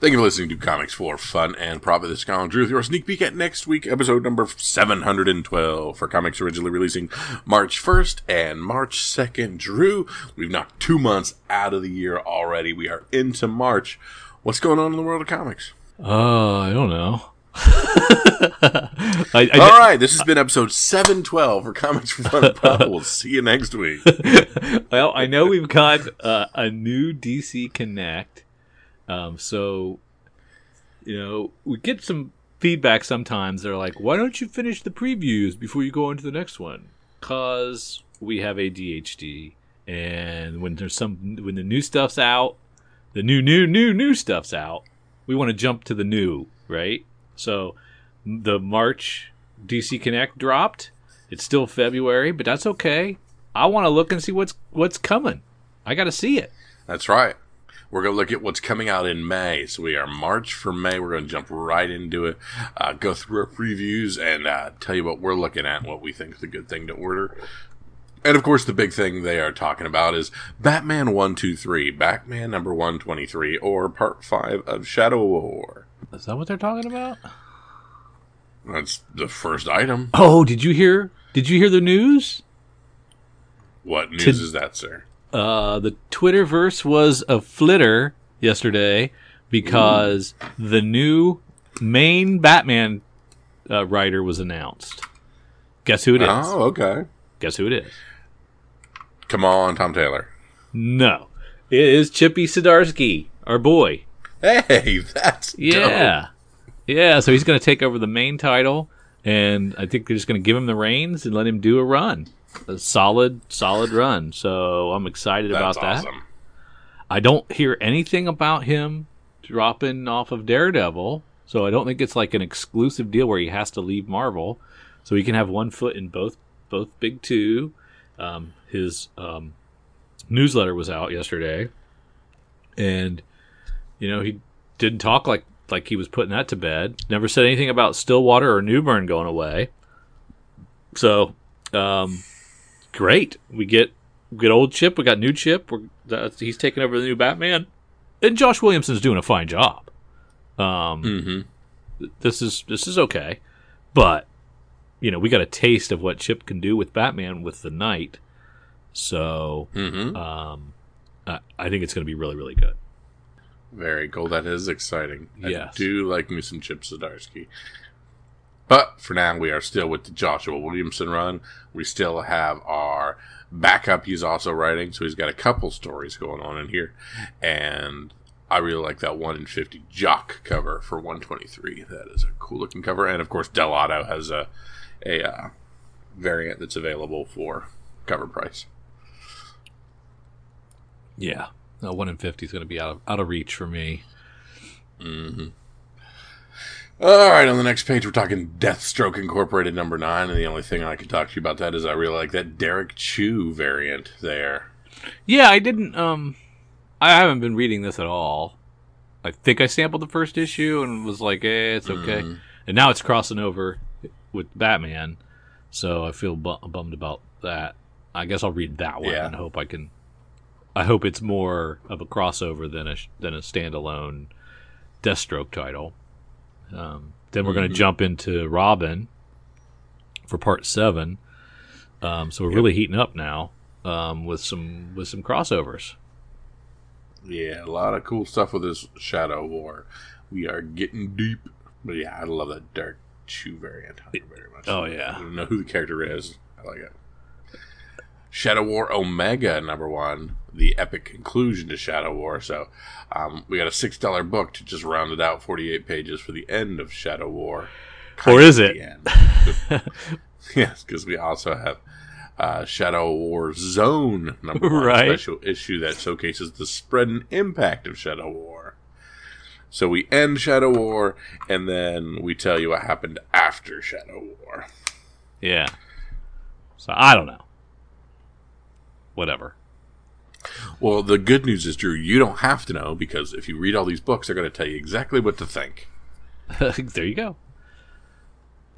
Thank you for listening to Comics for Fun and Profit. This is Colin Drew with your sneak peek at next week, episode number 712 for comics originally releasing March 1st and March 2nd. Drew, we've knocked two months out of the year already. We are into March. What's going on in the world of comics? Uh, I don't know. I, I, All right, this has been episode 712 for Comics for Fun and Profit. We'll see you next week. well, I know we've got uh, a new DC Connect um, so, you know, we get some feedback sometimes. They're like, why don't you finish the previews before you go into the next one? Because we have ADHD. And when there's some, when the new stuff's out, the new, new, new, new stuff's out, we want to jump to the new, right? So the March DC Connect dropped. It's still February, but that's okay. I want to look and see what's what's coming. I got to see it. That's right. We're going to look at what's coming out in May. So we are March for May. We're going to jump right into it, uh, go through our previews, and uh, tell you what we're looking at and what we think is a good thing to order. And of course, the big thing they are talking about is Batman 123, Batman number 123, or part 5 of Shadow War. Is that what they're talking about? That's the first item. Oh, did you hear? Did you hear the news? What news to, is that, sir? Uh, the Twitterverse was a flitter yesterday because Ooh. the new main Batman uh, writer was announced. Guess who it is? Oh, okay. Guess who it is? Come on, Tom Taylor. No, it is Chippy Zdarsky, our boy. Hey, that's yeah, dope. yeah. So he's going to take over the main title, and I think they're just going to give him the reins and let him do a run a solid, solid run. So I'm excited That's about awesome. that. I don't hear anything about him dropping off of Daredevil, so I don't think it's like an exclusive deal where he has to leave Marvel. So he can have one foot in both both big two. Um, his um, newsletter was out yesterday, and you know he didn't talk like like he was putting that to bed. Never said anything about Stillwater or Newburn going away. So um, great. We get we get old Chip. We got new Chip. We're, he's taking over the new Batman, and Josh Williamson's doing a fine job. Um, mm-hmm. this is this is okay, but you know we got a taste of what Chip can do with Batman with the Knight. So mm-hmm. um, I, I think it's going to be really really good. Very cool. That is exciting. Yes. I do like me some Chip Zdarsky. But for now, we are still with the Joshua Williamson run. We still have our backup he's also writing, so he's got a couple stories going on in here. And I really like that 1 in 50 Jock cover for 123. That is a cool looking cover. And of course, Dell'Otto has a, a uh, variant that's available for cover price. Yeah. No, 1 in 50 is going to be out of, out of reach for me. Mm-hmm. All right, on the next page, we're talking Deathstroke Incorporated number nine, and the only thing I can talk to you about that is I really like that Derrick Chew variant there. Yeah, I didn't. Um, I haven't been reading this at all. I think I sampled the first issue and was like, "Eh, it's okay." Mm. And now it's crossing over with Batman, so I feel bu- bummed about that. I guess I'll read that one yeah. and hope I can. I hope it's more of a crossover than a than a standalone Deathstroke title. Um, then we're mm-hmm. going to jump into Robin for part seven. Um, so we're yep. really heating up now um, with some with some crossovers. Yeah, a lot of cool stuff with this Shadow War. We are getting deep. But yeah, I love that Derrick Chew variant very much. Oh yeah, I don't know who the character is. I like it. Shadow War Omega number one, the epic conclusion to Shadow War. So um, we got a six dollar book to just round it out, forty eight pages for the end of Shadow War. Or is it? yes, because we also have uh, Shadow War Zone number one, right. special issue that showcases the spread and impact of Shadow War. So we end Shadow War, and then we tell you what happened after Shadow War. Yeah. So I don't know whatever. Well, the good news is, Drew, you don't have to know because if you read all these books, they're going to tell you exactly what to think. there you go.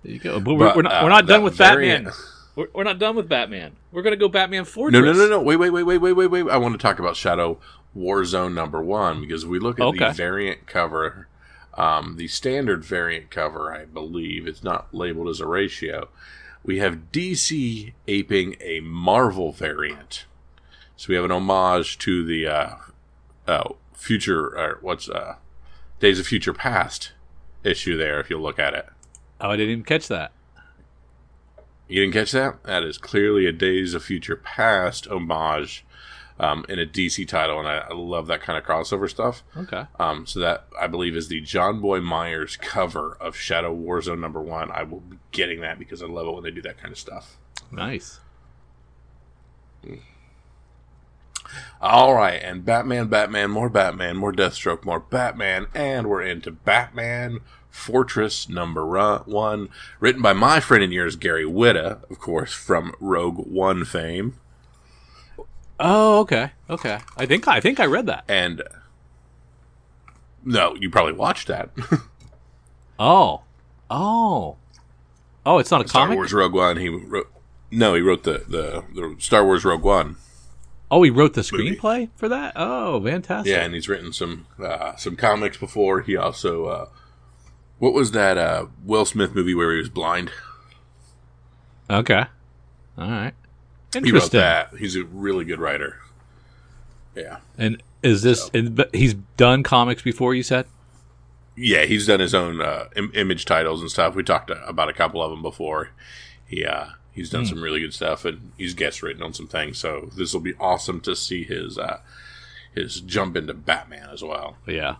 There you go. But, we're, we're, not, uh, we're not done with. Batman. We're, we're, not done with Batman. We're going to go Batman Fortress. No, no, no, no. Wait, wait, wait, wait, wait, wait, wait. I want to talk about Shadow Warzone number one because we look at Okay. the variant cover, um, the standard variant cover, I believe it's not labeled as a ratio. We have DC aping a Marvel variant, so we have an homage to the uh, uh, future or what's uh, Days of Future Past issue there. If you look at it, Oh, I didn't even catch that. you didn't catch that. That is clearly a Days of Future Past homage um, in a DC title, and I, I love that kind of crossover stuff. Okay. Um, so that I believe is the Jonboy Meyers cover of Shadow Warzone number one. I will be getting that because I love it when they do that kind of stuff. Nice. All right, and Batman, Batman, more Batman, more Deathstroke, more Batman, and we're into Batman Fortress number one, written by my friend and yours, Gary Whitta, of course, from Rogue One fame. Oh, okay. Okay. I think I think I read that. And no, you probably watched that. Oh. Oh. Oh, it's not a Star comic. Wars Rogue One. He wrote. No, he wrote the, the, the Star Wars Rogue One. Oh, he wrote the Movie. screenplay for that. Oh, fantastic. Yeah, and he's written some uh, some comics before. He also uh, what was that uh, Will Smith movie where he was blind? Okay. All right. Interesting. He wrote that. He's a really good writer. Yeah, And is this? And, but he's done comics before. You said. yeah. He's done his own uh, Im- image titles and stuff. We talked uh, about a couple of them before. He uh, he's done some really good stuff, and he's guest written on some things. So this will be awesome to see his uh, his jump into Batman as well. Yeah.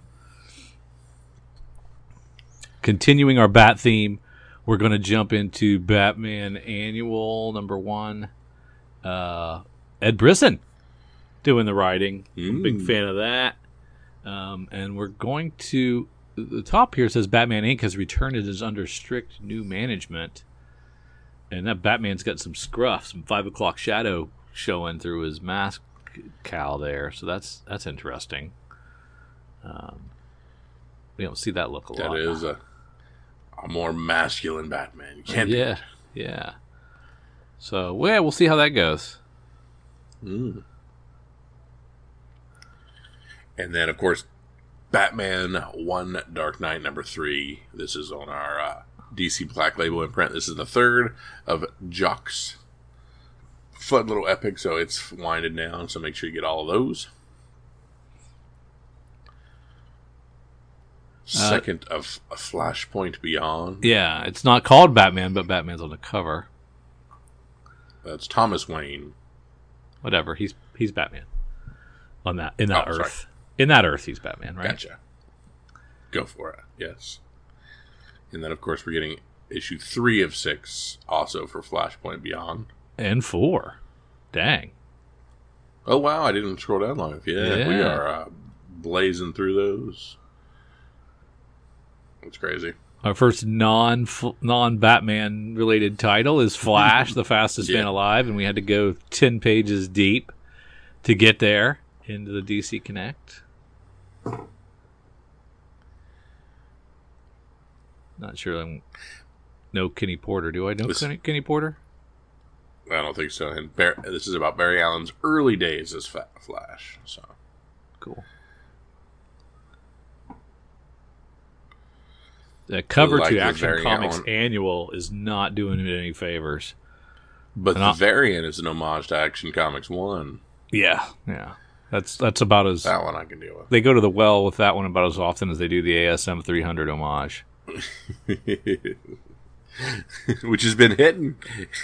Continuing our bat theme, we're going to jump into Batman Annual number one. Uh, Ed Brisson doing the writing. Mm. Big fan of that. Um, and we're going to. The top here says Batman Inc. has returned and is under strict new management. And that Batman's got some scruff, some five o'clock shadow showing through his mask cowl there. So that's that's interesting. Um, we don't see that look a That lot. is a a more masculine Batman. You can't. yeah, yeah. So well, yeah, we'll see how that goes. Mm. And then, of course, Batman One Dark Knight number three. This is on our uh, DC Black Label imprint. This is the third of Jock's fun little epic. So it's winding down. So make sure you get all of those. Uh, Second of Flashpoint Beyond. Yeah, it's not called Batman, but Batman's on the cover. That's Thomas Wayne. Whatever, he's he's Batman on that in that Oh, sorry. Earth. In that Earth, he's Batman, right? Gotcha. Go for it. Yes. And then, of course, we're getting issue three of six, also for Flashpoint Beyond. And four. Dang. Oh wow! I didn't scroll down long enough. Yeah, we are uh, blazing through those. That's crazy. Our first non non Batman related title is Flash, the fastest man alive, and we had to go ten pages deep to get there into the DC Connect. Not sure. I'm no Kenny Porter. Do I know This- Kenny, Kenny Porter? I don't think so. And Bar- this is about Barry Allen's early days as Fa- Flash. So Cool. The cover like to Action Comics Allen- Annual is not doing it any favors. But And the I'll- variant is an homage to Action Comics 1. Yeah, yeah. That's that's about as That one I can deal with. they go to the well with that one about as often as they do the ASM 300 homage. With. Which has been hitting.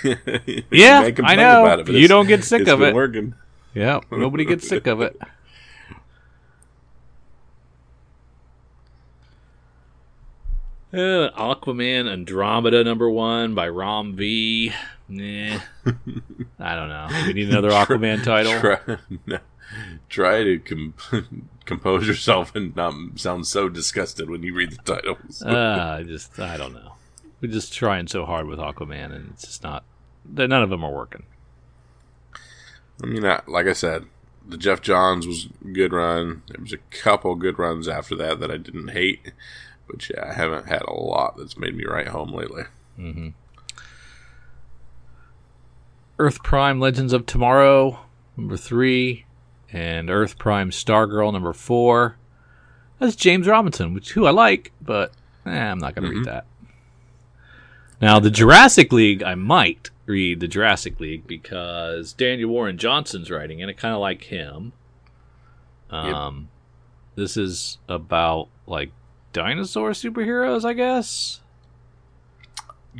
Yeah, I know. about it, but You don't get sick it's of been it. working. Yeah, nobody gets sick of it. Uh, Aquaman Andromeda number one by Ram V. Nah, I don't know. We need another Aquaman title. Try, no, try to com- compose yourself and not sound so disgusted when you read the titles. uh, I just I don't know. We're just trying so hard with Aquaman, and it's just not. None of them are working. I mean, I, like I said, the Geoff Johns was good run. There was a couple good runs after that that I didn't hate, but yeah, I haven't had a lot that's made me write home lately. Earth Prime Legends of Tomorrow number three. And Earth Prime Stargirl number four. That's James Robinson, which who I like, but eh, I'm not going to Mhm. read that. Now the Jurassic League, I might read the Jurassic League because Daniel Warren Johnson's writing, and I kind of like him. Um, this is about like dinosaur superheroes, I guess.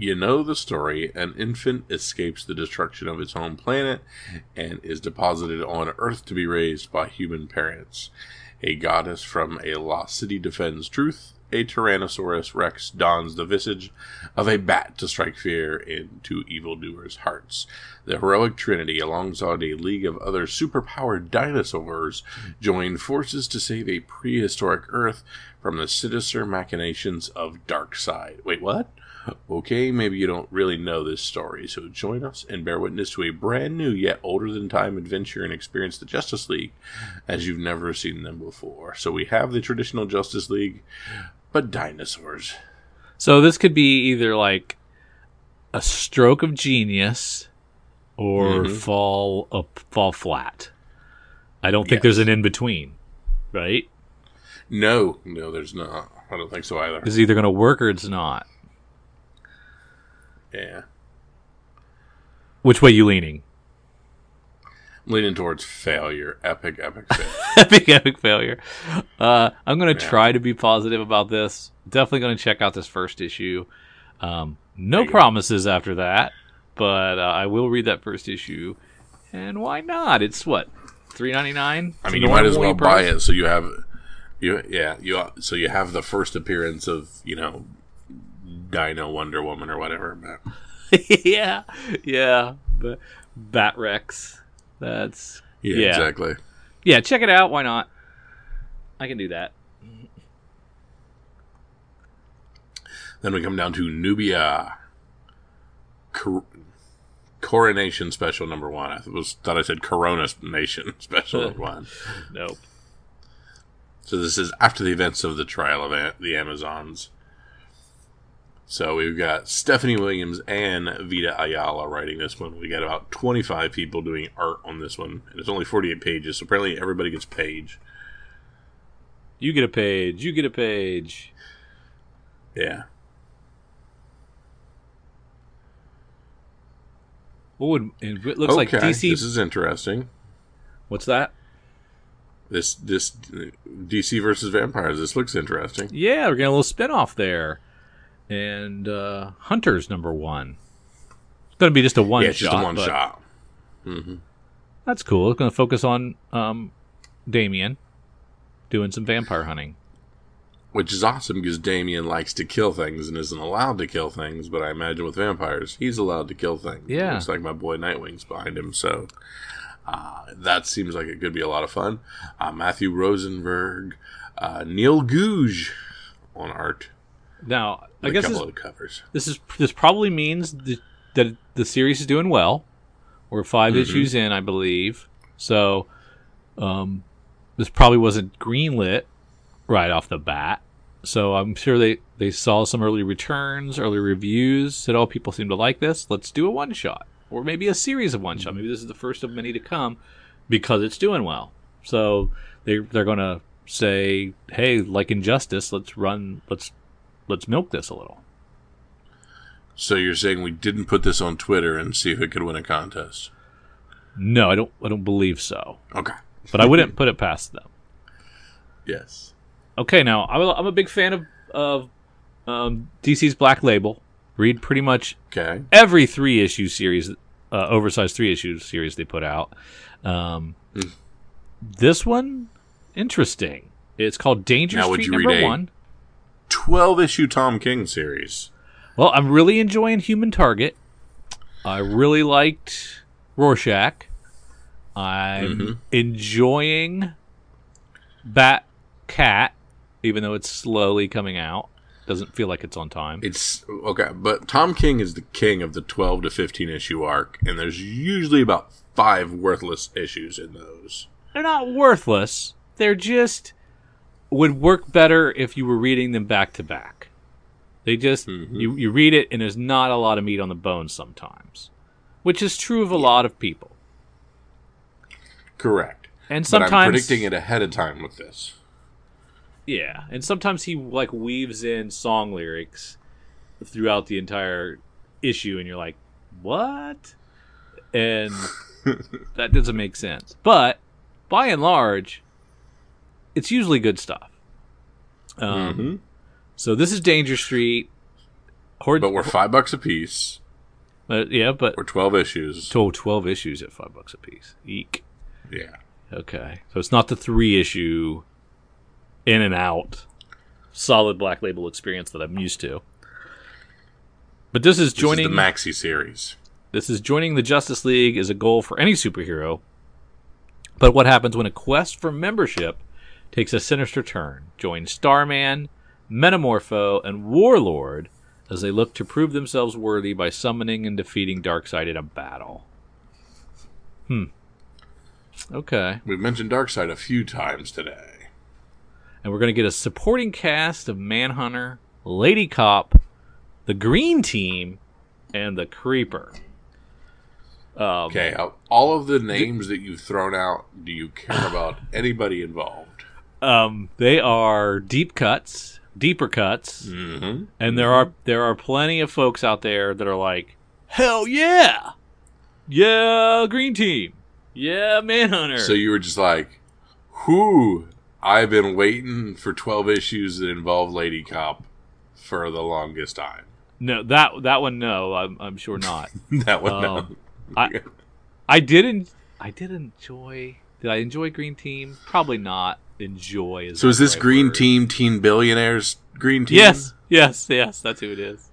You know the story. An infant escapes the destruction of its home planet and is deposited on Earth to be raised by human parents. A goddess from a lost city defends truth. A Tyrannosaurus Rex dons the visage of a bat to strike fear into evildoers' hearts. The heroic trinity, alongside a league of other superpowered dinosaurs, join forces to save a prehistoric Earth from the sinister machinations of Darkseid. Wait, what? Okay, maybe you don't really know this story, so join us and bear witness to a brand new yet older than time adventure and experience the Justice League as you've never seen them before. So we have the traditional Justice League, but dinosaurs. So this could be either like a stroke of genius or Mhm. fall up, fall flat. I don't think Yes. there's an in between, right? No, no, there's not. I don't think so either. It's either going to work or it's not. Yeah. Which way you leaning? I'm leaning towards failure. Epic, epic failure. epic, epic failure. Uh, I'm going to Yeah. try to be positive about this. Definitely going to check out this first issue. Um, no you go. promises after that, but uh, I will read that first issue. And why not? It's what three ninety nine. I mean, you might as well buy it so you have, you yeah, you so you have the first appearance of you know, Dino Wonder Woman or whatever. But yeah, yeah. But Bat Rex. That's yeah, Yeah. exactly. yeah. Check it out. Why not? I can do that. Then we come down to Nubia. Cor- Coronation Special Number One. I was thought I said Corona Nation Special Number One. Nope. So this is after the events of the trial of a- the Amazons. So we've got Stephanie Williams and Vita Ayala writing this one. We got about 25 people doing art on this one, and it's only 48 pages. So apparently everybody gets page. You get a page. You get a page. Yeah. What would it looks like okay, DC? This is interesting. What's that? This this DC versus vampires. This looks interesting. Yeah, we're getting a little spin-off there. And uh Hunter's number one. It's gonna be just a one yeah, it's shot. just a one shot. hmm That's cool. It's gonna focus on um Damian doing some vampire hunting. Which is awesome because Damian likes to kill things and isn't allowed to kill things. But I imagine with vampires, he's allowed to kill things. Yeah. looks like my boy Nightwing's behind him. So uh, that seems like it could be a lot of fun. Uh, Matthew Rosenberg, uh, Neil Googe on art. Now, I guess this, covers. this is this probably means th- that the series is doing well. We're 5 Mhm. issues in, I believe. So, um, this probably wasn't greenlit right off the bat. So I'm sure they they saw some early returns, early reviews. Said, "Oh, people seem to like this. Let's do a one shot, or maybe a series of one shot. Maybe this is the first of many to come because it's doing well." So they they're gonna say, "Hey, like Injustice, let's run. Let's let's milk this a little." So you're saying we didn't put this on Twitter and see if it could win a contest? No, I don't. I don't believe so. Okay. But I wouldn't put it past them. Yes. Okay, now I'm a, I'm a big fan of of um, DC's Black Label. Read pretty much Okay. every three issue series, uh, oversized three issue series they put out. Um, Hmm. This one, interesting. It's called Danger Now, Street Number One. 12 issue Tom King series. Well, I'm really enjoying Human Target. I really liked Rorschach. I'm Mhm. enjoying Bat Cat, even though it's slowly coming out. Doesn't feel like it's on time. It's okay, but Tom King is the king of the 12 to 15 issue arc, and there's usually about five worthless issues in those. They're not worthless. They're just would work better if you were reading them back to back. They just Mhm. you you read it and there's not a lot of meat on the bone sometimes, which is true of a lot of people. Correct. And but I'm sometimes predicting it ahead of time with this. Yeah, and sometimes he like weaves in song lyrics throughout the entire issue, and you're like, "What?" And that doesn't make sense. But by and large, it's usually good stuff. Um, Mhm. So this is Danger Street. Horde, But we're five bucks a piece. uh, yeah, but We're twelve issues. total twelve issues at five bucks a piece. Eek. Yeah. Okay, so it's not the three issue in and out solid black label experience that I'm used to. But this is This joining is the maxi series. this is joining the Justice League is a goal for any superhero. But what happens when a quest for membership takes a sinister turn? Join Starman, Metamorpho, and Warlord as they look to prove themselves worthy by summoning and defeating Darkseid in a battle. Hmm. Okay. We've mentioned Darkseid a few times today. and we're going to get a supporting cast of Manhunter, Lady Cop, the Green Team, and the Creeper. Um, Okay, all of the names that you've thrown out, do you care about anybody involved? Um, they are deep cuts, deeper cuts, Mm-hmm. and there are there are plenty of folks out there that are like, hell yeah, yeah, Green Team, yeah, Manhunter. So you were just like, whoo, I've been waiting for 12 issues that involve Lady Cop for the longest time. no, that that one, no, I'm I'm sure not. that one, no. Um, I I didn't I did enjoy. Did I enjoy Green Team? Probably not. Enjoy is So is this right Green word. Team Teen Billionaires Green Team? Yes, yes, yes. That's who it is.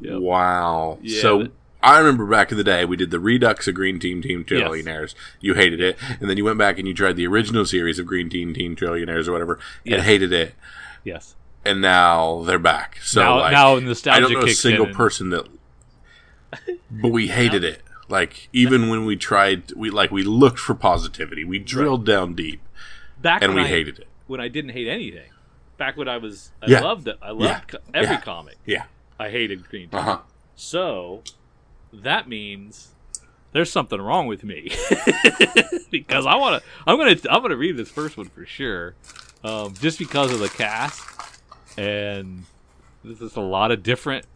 Yep. Wow. Yeah, so that- I remember back in the day we did the Redux of Green Team Team Yes. You hated it, and then you went back and you tried the original series of Green Team Team Trillionaires or whatever, Yes. and hated it. Yes. And now they're back. So now, like, now I nostalgia don't know a single person that, but we hated it. Like even when we tried, we like we looked for positivity. We drilled down deep, back and when we I, hated it. when I didn't hate anything. Back when I was, I Yeah. loved it. I loved Yeah. co- every Yeah. comic. Yeah. I hated Green Team. Uh huh. So that means there's something wrong with me because I want to. I'm gonna. I'm gonna read this first one for sure, um, just because of the cast and there's just a lot of different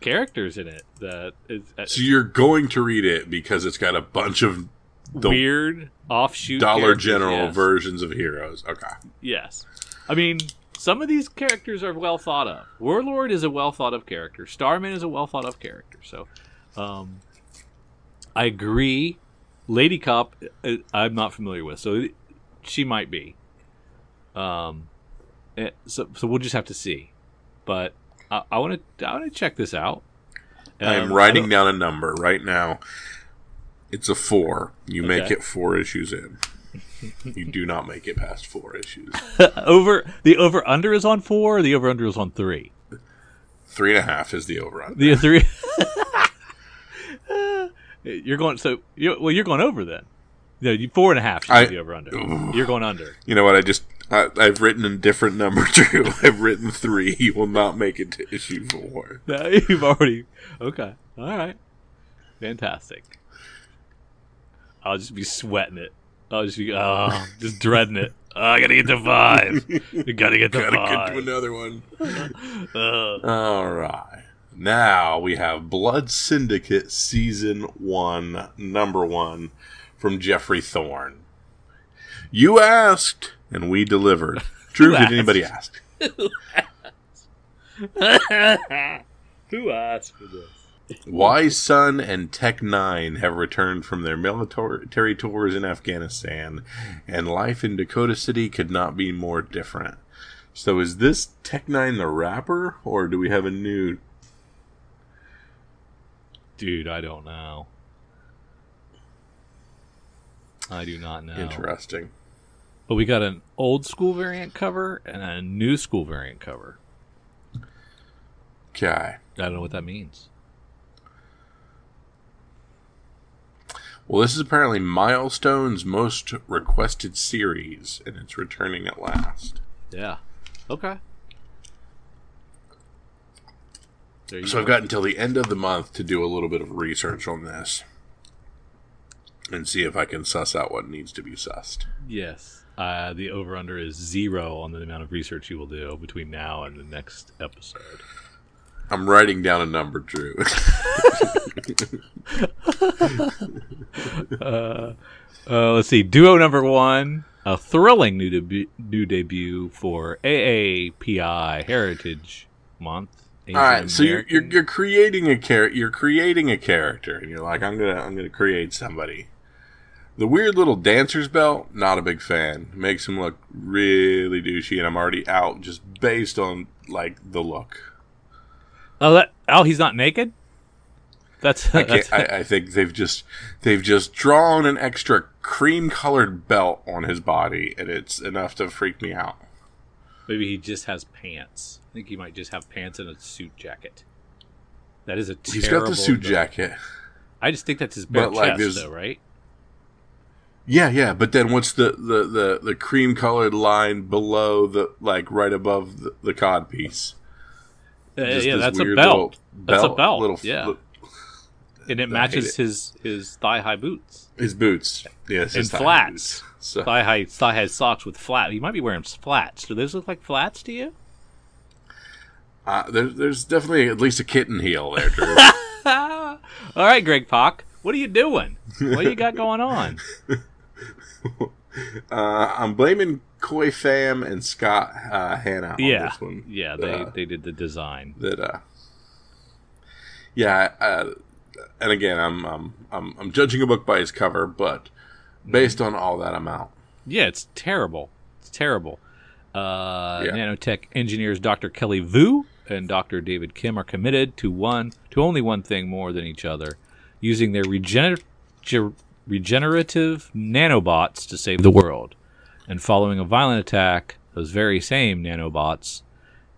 characters in it that is uh, So you're going to read it because it's got a bunch of the weird offshoot Dollar General yes. versions of heroes. Okay. Yes. I mean, some of these characters are well thought of. Warlord is a well thought of character. Starman is a well thought of character. So, um, I agree. Lady Cop, uh, I'm not familiar with, so she might be. Um, eh, so so we'll just have to see. But I want to I want to check this out. I am Um, writing I down a number right now. It's a four. You make it four issues in. you do not make it past four issues. over the over under is on four. Or the over under is on three. Three and a half is the over on. The three. you're going so you well. You're going over then. No, you four and a half should I- be over under. You're going under. You know what? I just I, I've written a different number too. I've written three. You will not make it to issue four. No, You've already okay. All right, fantastic. I'll just be sweating it. I'll just be oh, just dreading it. Oh, I gotta get to five. You gotta get to Gotta get to another one. Uh, All right. Now we have Blood Syndicate season one, number one, from Geoffrey Thorne. You asked, and we delivered. Drew, did anybody ask? Who asked for this? Wise Son and Tech Nine have returned from their military tours in Afghanistan, and life in Dakota City could not be more different. So, is this Tech Nine the rapper, or do we have a new? Dude, I don't know. I do not know. Interesting. But we got an old school variant cover and a new school variant cover. Okay. I don't know what that means. Well, this is apparently Milestone's most requested series, and it's returning at last. Yeah. Okay. There you So I've got until the end of the month to do a little bit of research on this. and see if I can suss out what needs to be sussed. Yes. Uh, the over under is zero on the amount of research you will do between now and the next episode. I'm writing down a number, Drew. uh, uh, let's see. Duo number one, a thrilling new debut, new debut for AAPI Heritage Month. All right, so you're, you're you're creating a character. You're creating a character, and you're like, I'm gonna I'm gonna create somebody. The weird little dancer's belt, not a big fan. Makes him look really douchey, and I'm already out just based on like the look. Uh, oh, that, oh, he's not naked. That's. I, that's I, I think they've just they've just drawn an extra cream colored belt on his body, and it's enough to freak me out. maybe he just has pants. I think he might just have pants and a suit jacket. That is a terrible. He's got the suit dra- jacket. I just think that's his bare But, like, chest, though, right? Yeah, yeah, but then what's the the the, the cream colored line below the like right above the, the cod piece? Uh, yeah, that's a weird belt. That's a belt, Little, yeah. and it matches it. his his thigh high boots, his boots. Yes, his And flats. So thigh high thigh high socks with flat. He might be wearing flats. Do those look like flats to you? uh, there's there's definitely at least a kitten heel there, Drew. All right, Greg Pak, what are you doing? What do you got going on? uh, I'm blaming Khoi Pham and Scott uh, Hanna on yeah, this one. yeah, they Uh, they did the design. that uh yeah uh, and again I'm, I'm i'm i'm judging a book by its cover but based on all that i'm out Yeah, it's terrible. It's terrible. Uh, Yeah. Nanotech engineers Dr. Kelly Vu and Dr. David Kim are committed to one to only one thing more than each other, using their regener- ge- regenerative nanobots to save the world. And following a violent attack, those very same nanobots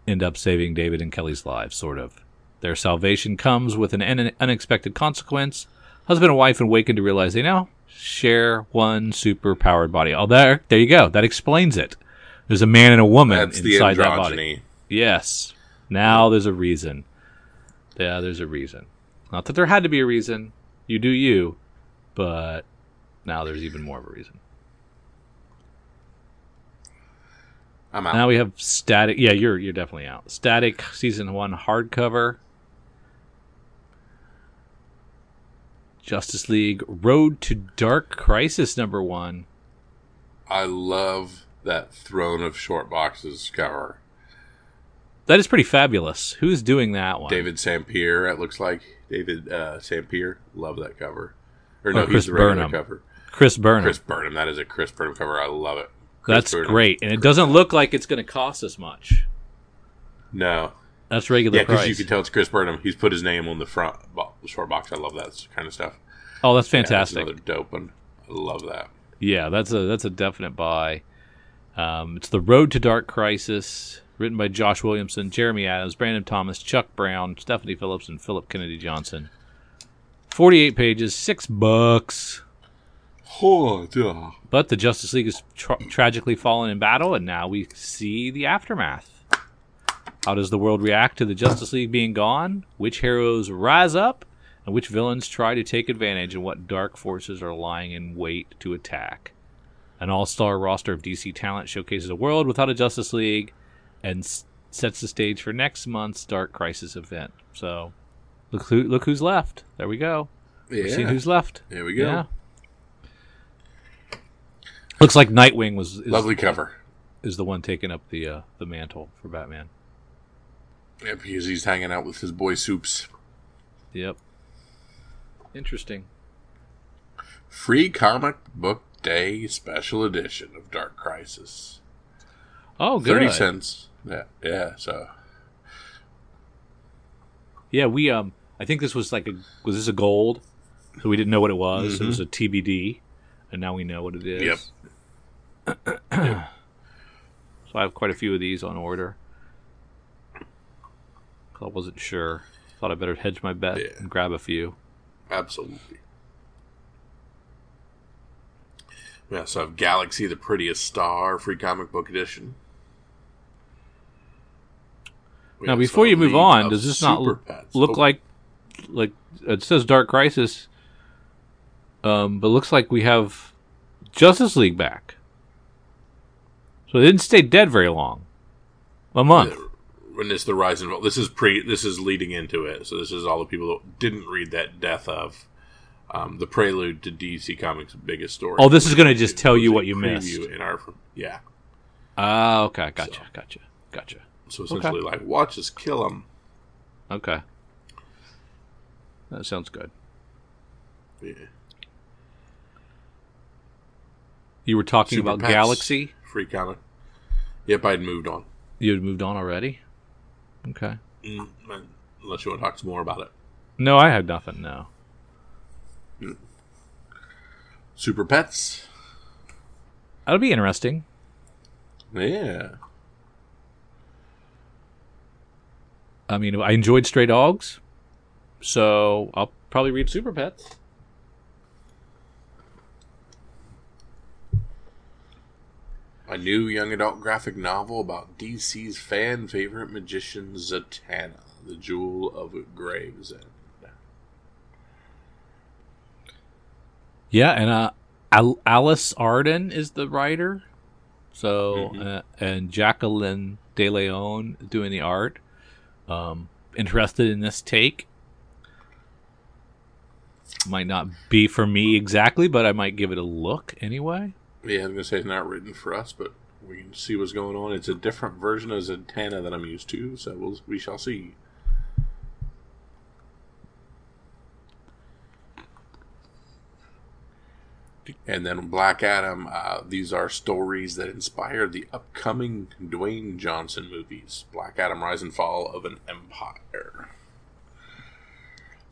end up saving David and Kelly's lives, sort of. Their salvation comes with an un- unexpected consequence. Husband and wife awaken to realize they now share one super powered body. Oh, there, there you go. That explains it. There's a man and a woman that's the inside that body. Yes. Now there's a reason. Yeah, there's a reason. Not that there had to be a reason. You do you, but now there's even more of a reason. i'm out Now we have static. Yeah, you're you're definitely out. Static season one hardcover. Justice League Road to Dark Crisis number one. i love that throne of short boxes cover That is pretty fabulous. Who's doing that one? david sampier it looks like david uh sampier love that cover or Oh, no Chris he's Burnham. cover Chris Burnham. chris burnham that is a chris burnham cover i love it Chris That's Burnham. great, and it doesn't look like it's going to cost us much. no That's regular yeah because you can tell it's chris burnham he's put his name on the front bo- short box i love that kind of stuff oh, that's Yeah, that's fantastic. another dope one i love that Yeah, that's a that's a definite buy. Um, it's the Road to Dark Crisis, written by Josh Williamson, Jeremy Adams, Brandon Thomas, Chuck Brown, Stephanie Phillips, and Philip Kennedy Johnson. Forty-eight pages, six bucks. Oh, duh. But the Justice League has tra- tragically fallen in battle, and now we see the aftermath. How does the world react to the Justice League being gone? Which heroes rise up, and which villains try to take advantage, and what dark forces are lying in wait to attack? An all star roster of DC talent showcases a world without a Justice League and s- sets the stage for next month's Dark Crisis event. So, look, who, look who's left. There we go. We're seeing who's left. There we go. Yeah. Looks like Nightwing was is, Lovely cover. is the one taking up the uh, the mantle for Batman. Yep, because he's hanging out with his boy Soups. Yep. Interesting. Free comic book day special edition of Dark Crisis. Oh, good. Thirty cents. Yeah, yeah. So Yeah, we um. I think this was like a was this a gold? So we didn't know what it was. It was mm-hmm. a TBD, and now we know what it is. Yep. So I have quite a few of these on order. I wasn't sure. Thought I better hedge my bet Yeah. and grab a few. absolutely. We also have Galaxy, the prettiest star, free comic book edition. We Now, before you move on, does this not Pets. look Oh, like like it says Dark Crisis? Um, but looks like we have Justice League back. So they didn't stay dead very long. A month. When it's the rise and this is pre. This is leading into it. So this is all the people that didn't read that death of um, the prelude to DC Comics' biggest story. Oh, this is going to just tell you what you missed. in our yeah. Ah, okay, gotcha, So. gotcha, gotcha. So essentially, like watch us kill him. Okay, that sounds good. Yeah. You were talking Super about Pets. Galaxy. Free comic. Yep, I'd moved on. You had moved on already. Okay. Mm, unless you want to talk some more about it. No, I had nothing. No. Super Pets. That'll be interesting. Yeah. I mean, I enjoyed Stray Dogs, so I'll probably read Super Pets. A new young adult graphic novel about DC's fan favorite magician Zatanna, the Jewel of Gravesend. Yeah, and uh, Al- Alys Arden is the writer. So Mhm. uh, and Jacqueline De Leon doing the art. Um, interested in this take. Might not be for me exactly, but I might give it a look anyway. Yeah, I was gonna say it's not written for us, but we can see what's going on. It's a different version of Zatanna that I'm used to, so we'll, we shall see. And then Black Adam. Uh, these are stories that inspired the upcoming Dwayne Johnson movies: Black Adam: Rise and Fall of an Empire.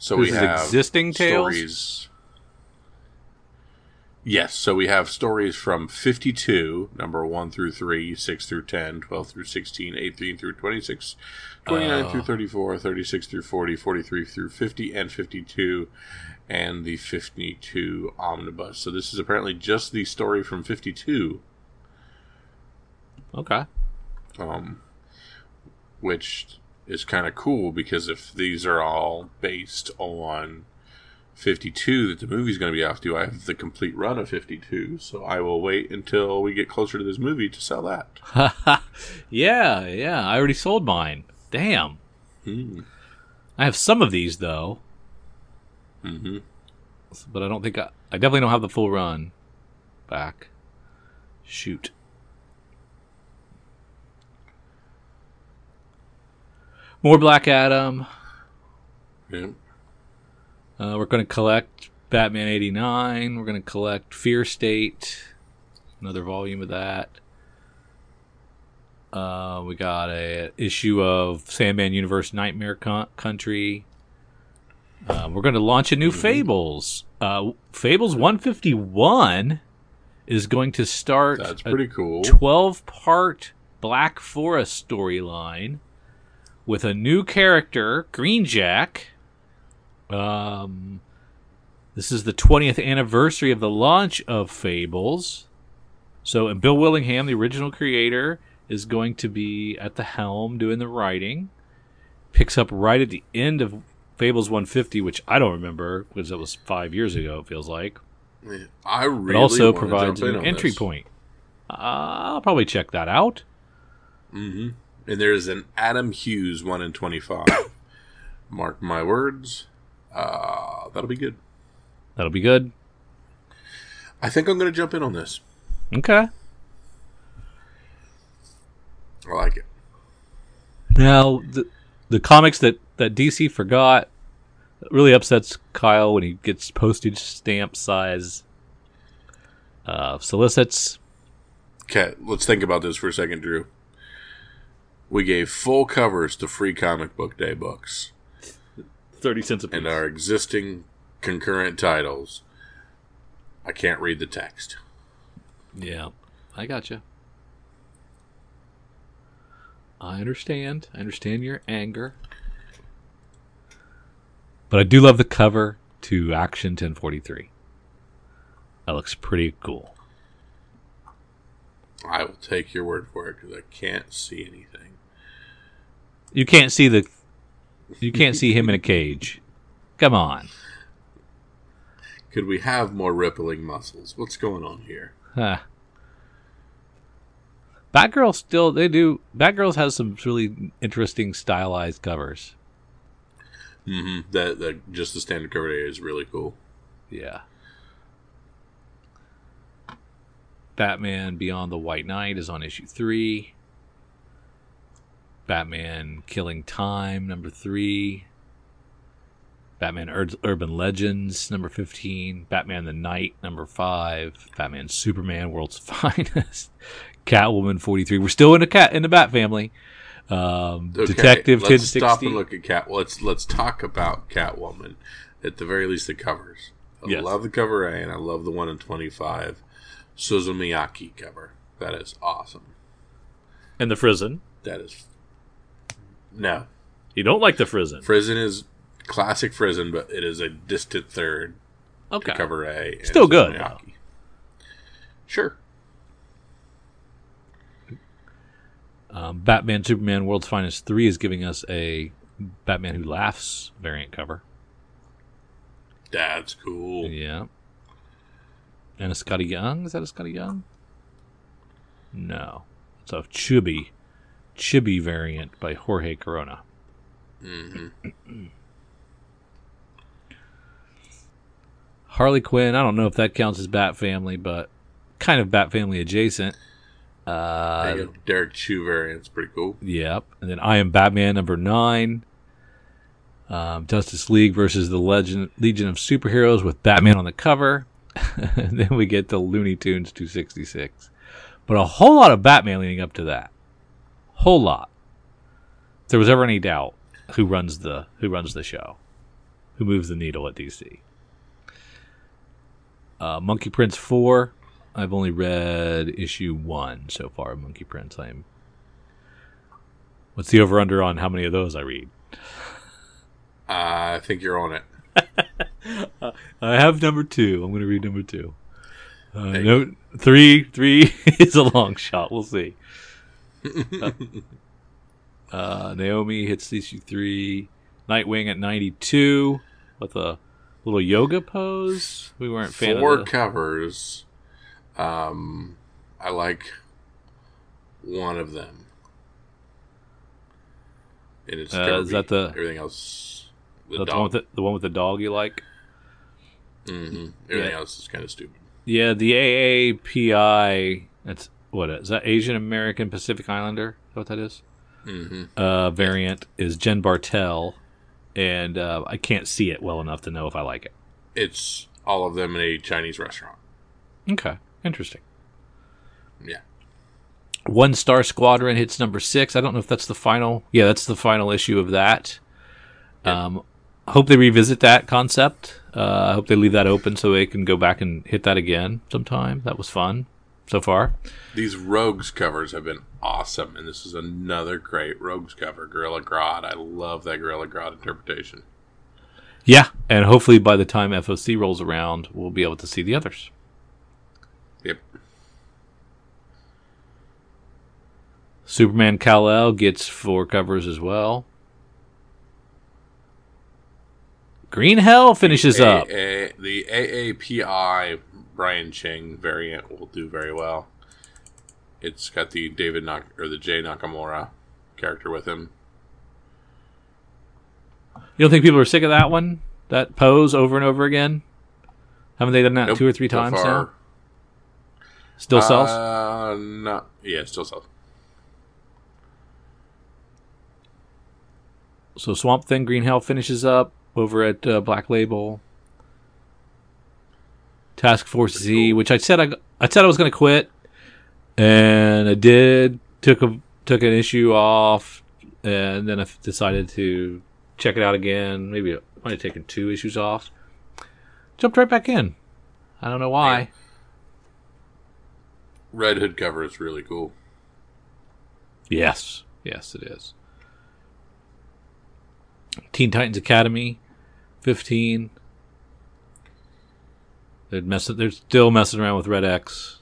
So This we have existing tales? stories. Yes, so we have stories from 52, number 1 through 3, 6 through 10, 12 through 16, 18 through 26, 29 Oh. through 34, 36 through 40, 43 through 50, and 52, and the 52 omnibus. So this is apparently just the story from 52, Okay. um, which is kind of cool because if these are all based on 52 that the movie's going to be off to, I have the complete run of 52, so I will wait until we get closer to this movie to sell that. yeah, yeah. I already sold mine. Damn. Hmm. I have some of these though, hmm but I don't think I, I definitely don't have the full run back. Shoot. More Black Adam. Yeah. Uh, we're going to collect Batman 89. We're going to collect Fear State. Another volume of that. Uh, we got a issue of Sandman Universe Nightmare Con- Country. Uh, we're going to launch a new Fables. Uh, Fables 151 is going to start That's a pretty cool. 12 part Black Forest storyline with a new character, Green Jack. Um, this is the 20th anniversary of the launch of Fables. So, and Bill Willingham, the original creator, is going to be at the helm doing the writing. Picks up right at the end of Fables 150, which I don't remember because it was five years ago, it feels like Yeah. I really but also provides an entry this. point. Uh, I'll probably check that out. hmm And there's an Adam Hughes 1 in 25. Mark my words. Uh, that'll be good. That'll be good. I think I'm going to jump in on this. Okay. I like it. Now the the comics that that DC forgot really upsets Kyle when he gets postage stamp size uh, solicits. Okay, let's think about this for a second, Drew. We gave full covers to free comic book day books Thirty cents a piece. and our existing concurrent titles. I can't read the text. Yeah, I gotcha. I understand. I understand your anger. But I do love the cover to Action 1043. That looks pretty cool. I will take your word for it because I can't see anything. You can't see the you can't see him in a cage. Come on. Could we have more rippling muscles? What's going on here? Huh. Batgirl still they do. Batgirls has some really interesting stylized covers. Mm-hmm. That that just the standard cover is really cool. Yeah. Batman Beyond the White Knight is on issue three. Batman Killing Time, number three. Batman Ur- Urban Legends, number 15. Batman the Knight, number five. Batman Superman, World's Finest. Catwoman 43. We're still in the cat in the Bat family. Um, Okay, Detective let's 1060. stop and look at Cat. Let's let's talk about Catwoman. At the very least, the covers. I Yes. love the cover A, and I love the one in twenty five Sozomaika cover. That is awesome. and the Frison. That is no You don't like the Frison. Frison is classic Frison, but it is a distant third Okay. to cover A. Still good, Sure. Um, Batman Superman World's Finest 3 is giving us a Batman Who Laughs variant cover. That's cool. Yeah. And a Skottie Young. Is that a Skottie Young? No. It's a Chibi. Chibi variant by Jorge Corona. hmm Harley Quinn. I don't know if that counts as Bat Family, but kind of Bat Family adjacent. Uh, There. Derrick Chew variant's pretty cool. Yep. And then I am Batman number nine. Um, Justice League versus the Legend Legion of Superheroes with Batman on the cover. then we get the Looney Tunes 266. But a whole lot of Batman leading up to that. Whole lot. If there was ever any doubt who runs the who runs the show, who moves the needle at DC. Uh, Monkey Prince four. I've only read issue one so far. of Monkey Prince. I'm What's the over under on how many of those I read? Uh, I think you're on it. I have number two. I'm going to read number two. Uh, no, three, three is a long shot. We'll see. Uh, Naomi hits issue three. Nightwing at 92 with a little yoga pose. We weren't fan Four of the, covers. Um, I like one of them. And it's Uh, is that the- everything else? The the, one with the, the one with the dog you like. Mm-hmm. Everything Yeah. else is kind of stupid. Yeah, the AAPI. That's what is that? Asian American Pacific Islander. Is that what that is? hmm uh, variant is Jen Bartel, and uh, I can't see it well enough to know if I like it. It's all of them in a Chinese restaurant. Okay, interesting. Yeah. One Star Squadron hits number six. I don't know if that's the final. Yeah, that's the final issue of that. Yeah. Um, hope they revisit that concept. Uh, I hope they leave that open so they can go back and hit that again sometime. That was fun so far. These Rogues covers have been awesome, and this is another great Rogues cover. Gorilla Grodd. I love that Gorilla Grodd interpretation. Yeah, and hopefully by the time FOC rolls around, we'll be able to see the others. Yep. Superman Kal El gets four covers as well. Green Hell finishes A- up. A- the AAPI Brian Ching variant will do very well. It's got the David Nak- or the Jay Nakamura character with him. You don't think people are sick of that one? That pose over and over again? Haven't they done that Nope, two or three so times far. now? Still sells? Uh, no, yeah, still sells. so Swamp Thing Green Hell finishes up over at uh, Black Label. Task Force Z, which I said I, I said I was going to quit, and I did. Took a took an issue off, and then I decided to check it out again. Maybe I might have taken two issues off. Jumped right back in. I don't know why. Red Hood cover is really cool. Yes, yes, it is. Teen Titans Academy, fifteen. They're messing. They're still messing around with Red X.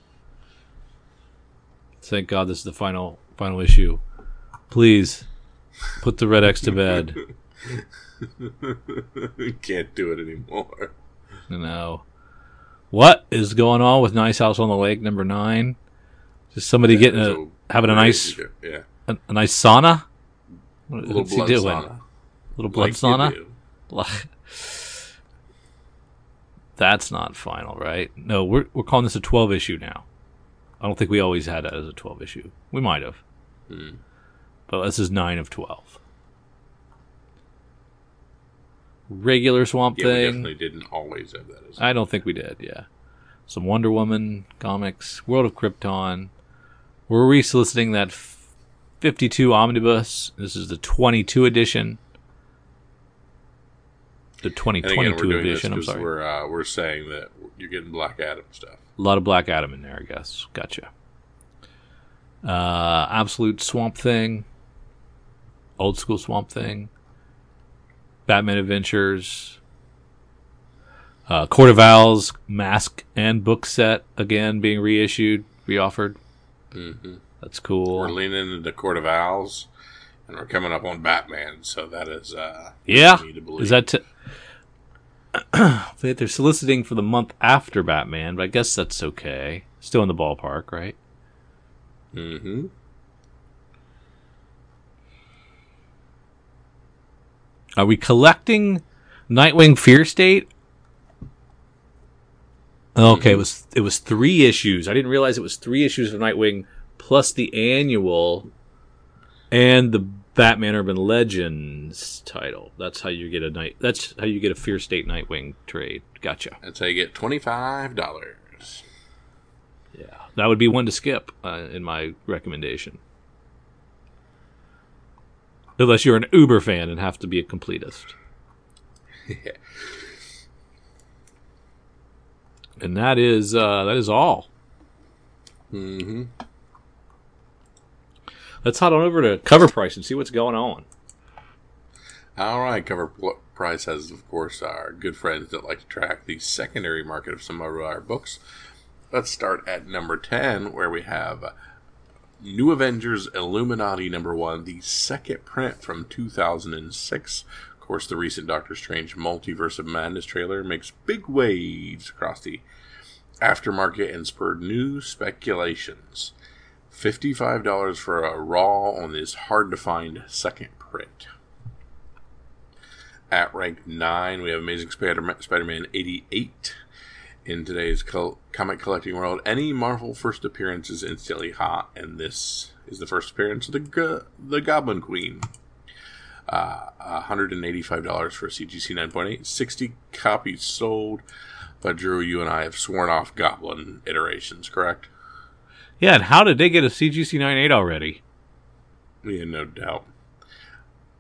Thank God this is the final final issue. Please put the Red X to bed. Can't do it anymore. No. What is going on with Nice House on the Lake number nine? Just somebody getting a having a nice yeah a, a nice sauna. What- little What's he blood doing? sauna. Little blood like sauna. That's not final, right? No, we're we're calling this a twelve issue now. I don't think we always had that as a twelve issue. We might have, Hmm. but this is nine of twelve. Regular Swamp Yeah, we Thing. definitely didn't always have that. As I don't think we did. Yeah, some Wonder Woman comics, World of Krypton. We're resoliciting that f- 52 omnibus. This is the 22 edition. The and again, 2022 we're doing this edition. I'm sorry. we're uh, we're saying that you're getting Black Adam stuff. A lot of Black Adam in there, I guess. Gotcha. Uh, Absolute Swamp Thing. Old School Swamp Thing. Batman Adventures. Uh, Court of Owls mask and book set again being reissued, reoffered. hmm That's cool. We're leaning into Court of Owls, and we're coming up on Batman. So that is uh, Yeah. leading to believe. Is that? T- They're soliciting for the month after Batman, but I guess that's okay. Still in the ballpark, right? hmm Are we collecting Nightwing Fear State? Okay, it was it was three issues. I didn't realize it was three issues of Nightwing plus the annual and the Batman Urban Legends title. That's how you get a night. That's how you get a Fear State Nightwing trade. Gotcha. That's how you get twenty five dollars. Yeah, that would be one to skip uh, in my recommendation. Unless you're an Uber fan and have to be a completist. And that is uh, that is all. hmm Let's head on over to cover price and see what's going on. All right, cover price has, of course, our good friends that like to track the secondary market of some of our books. Let's start at number 10, where we have uh, New Avengers Illuminati number one, the second print from 2006. Of course, the recent Doctor Strange Multiverse of Madness trailer makes big waves across the aftermarket and spurred new speculations. $55 for a raw on this hard to find second print. At rank 9, we have Amazing Spider- Spider-Man 88. In today's comic collecting world, any Marvel first appearance is instantly hot, and this is the first appearance of the go- the Goblin Queen. Uh, $185 for CGC 9.8, 60 copies sold. But Drew, you and I have sworn off Goblin iterations, correct? Yeah, and how did they get a CGC 98 already? Yeah, no doubt.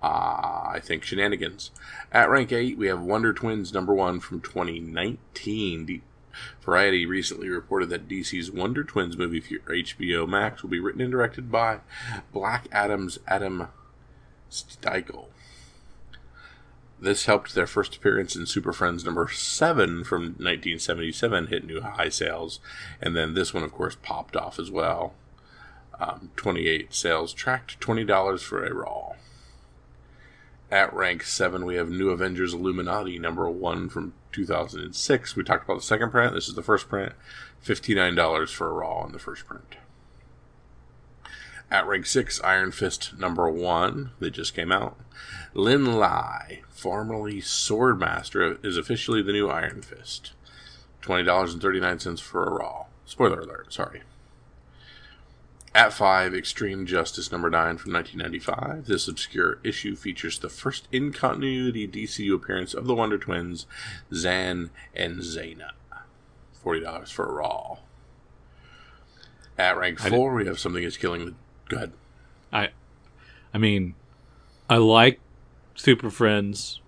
Uh, I think shenanigans. At rank 8, we have Wonder Twins number 1 from 2019. D- Variety recently reported that DC's Wonder Twins movie for HBO Max will be written and directed by Black Adam's Adam Sztykiel. This helped their first appearance in Super Friends number 7 from 1977 hit new high sales, and then this one, of course, popped off as well. Um, 28 sales tracked $20 for a raw. At rank 7, we have New Avengers Illuminati number 1 from 2006. We talked about the second print. This is the first print. $59 for a raw on the first print. At rank 6, Iron Fist number 1 that just came out. Lin Lie, formerly Swordmaster, is officially the new Iron Fist. $20.39 for a raw. Spoiler alert, sorry. At 5, Extreme Justice number 9 from 1995. This obscure issue features the first in continuity DCU appearance of the Wonder Twins, Zan and Zaina. $40 for a raw. At rank 4, we have something that's killing the. Go ahead. I I mean, I like Super Friends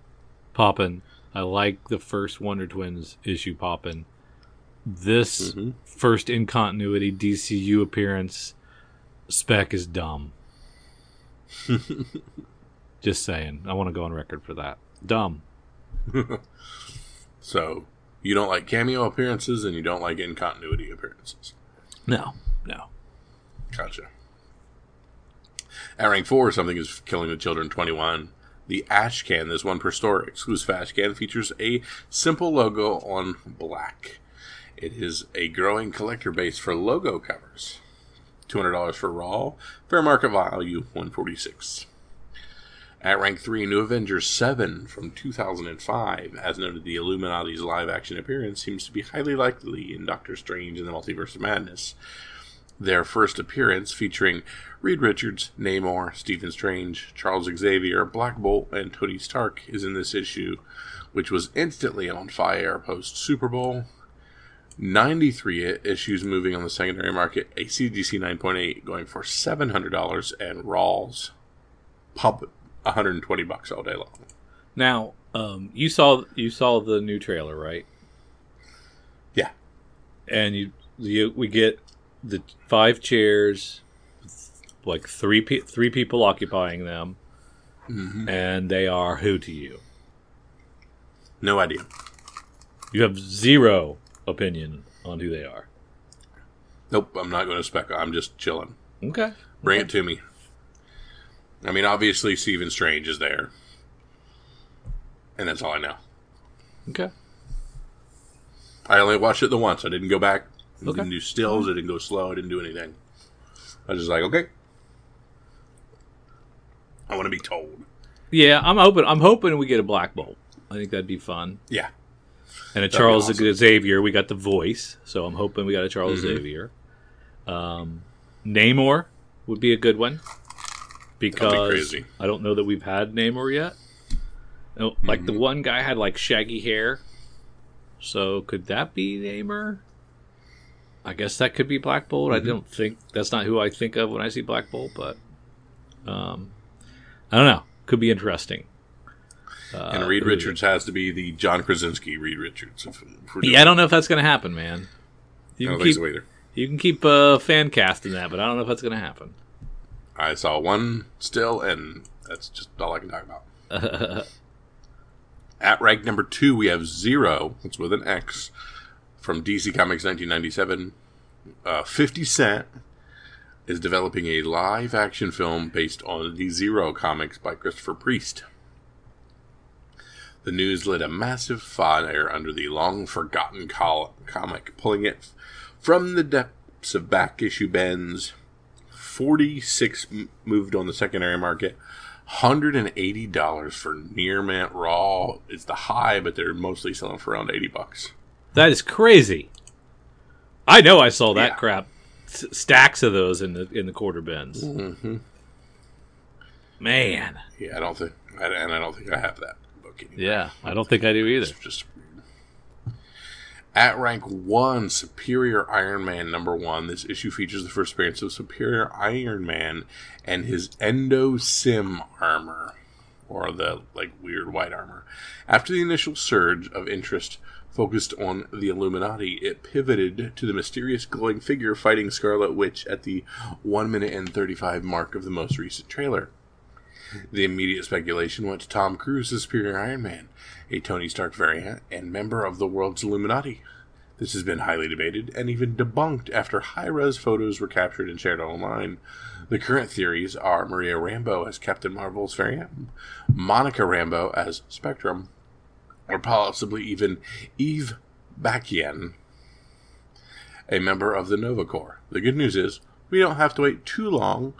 poppin'. I like the first Wonder Twins issue poppin'. This Mhm. first in continuity DCU appearance spec is dumb. Just saying. I want to go on record for that. Dumb. So, you don't like cameo appearances and you don't like in continuity appearances. No. No. Gotcha. At rank 4, something is killing the children 21. The Ash Can, this one per store exclusive Ash Can, features a simple logo on black. It is a growing collector base for logo covers. $200 for Raw, fair market value 146. At rank 3, New Avengers 7 from 2005. As noted, the Illuminati's live action appearance seems to be highly likely in Doctor Strange and the Multiverse of Madness. Their first appearance, featuring Reed Richards, Namor, Stephen Strange, Charles Xavier, Black Bolt, and Tony Stark, is in this issue, which was instantly on fire post Super Bowl. 93 issues moving on the secondary market, a CGC 9.8 going for $700, and Rawls pub 120 bucks all day long. Now, um, you saw you saw the new trailer, right? Yeah. And you, you we get the five chairs, like three pe- three people occupying them, Mm-hmm. and they are who to you? No idea. You have zero opinion on who they are. Nope, I'm not going to spec. I'm just chilling. Okay. Bring it to me. I mean, obviously, Stephen Strange is there. And that's all I know. Okay. I only watched it the once. I didn't go back. I Okay. didn't do stills. I didn't go slow. I didn't do anything. I was just like, okay. I want to be told. Yeah, I'm hoping. I'm hoping we get a Black Bolt. I think that'd be fun. Yeah. And a be Charles awesome. Xavier. We got the voice, so I'm hoping we got a Charles Mhm. Xavier. Um, Namor would be a good one because crazy. I don't know that we've had Namor yet. No, Like Mm-hmm. the one guy had like shaggy hair, so could that be Namor? I guess that could be Black Bolt. Mm-hmm. I don't think that's not who I think of when I see Black Bolt, but um, I don't know. Could be interesting. Uh, And Reed Richards has to be the John Krasinski Reed Richards. If, if Yeah, I don't know if that's going to happen, man. You can keep either. you can keep uh, fan casting that, but I don't know if that's going to happen. I saw one still, and that's just all I can talk about. At rank number two, we have Zero. It's with an X from DC Comics 1997. Uh, 50 Cent is developing a live action film based on the Zero comics by Christopher Priest. The news lit a massive fire under the long forgotten col- comic, pulling it from the depths of back issue bins. 46 m- moved on the secondary market. $180 for Near Mint Raw is the high, but they're mostly selling for around 80 bucks. That is crazy. I know I saw that Yeah. crap. S- stacks of those in the in the quarter bins. Mm-hmm. Man, Yeah, I don't think, I, and I don't think I have that book anymore. yeah, I don't think I do either. It's just. At rank one, Superior Iron Man number one. This issue features the first appearance of Superior Iron Man and his Endo-Sym armor, or the like weird white armor. After the initial surge of interest focused on the Illuminati, it pivoted to the mysterious glowing figure fighting Scarlet Witch at the one minute and thirty five mark of the most recent trailer. The immediate speculation went to Tom Cruise as Superior Iron Man, a Tony Stark variant and member of the world's Illuminati. This has been highly debated and even debunked after high res photos were captured and shared online. The current theories are Maria Rambeau as Captain Marvel's variant, Monica Rambeau as Spectrum, or possibly even Eve Bakian, a member of the Nova Corps. The good news is we don't have to wait too long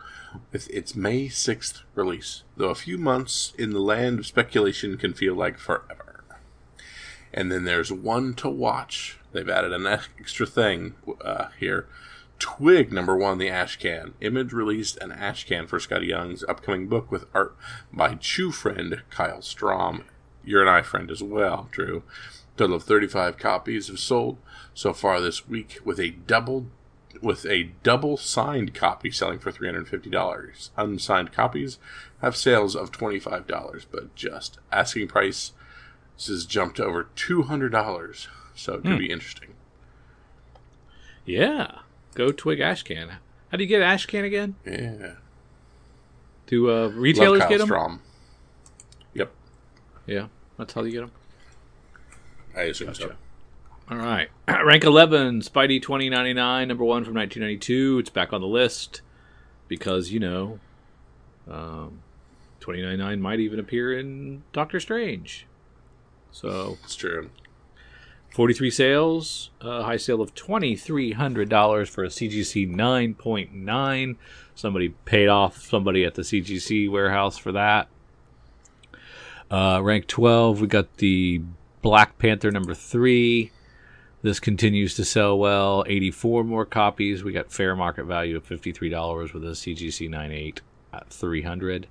with its May 6th release, though a few months in the land of speculation can feel like forever. And then there's one to watch. They've added an extra thing uh, here. Twig number one, the Ashcan. Image released an Ashcan for Skottie Young's upcoming book with art by Chew friend Kyle Strahm. You're an eye friend as well, Drew. Total of 35 copies have sold so far this week, with a double with a double signed copy selling for $350. Unsigned copies have sales of $25, but just asking price this has jumped over $200, so it could be interesting. Yeah, go Twig Ashcan. How do you get Ashcan again? Yeah. Do uh, Love retailers Kyle get them? Strahm. Yeah, that's how you get them. I assume so. Gotcha. All right. Rank 11, Spidey 2099, number one from 1992. It's back on the list because, you know, um, 2099 might even appear in Doctor Strange. So, It's true. 43 sales, a high sale of $2,300 for a CGC 9.9. Somebody paid off somebody at the CGC warehouse for that. Uh, rank 12, we got the Black Panther number 3. This continues to sell well. 84 more copies. We got fair market value of $53 with a CGC 9.8 at 300.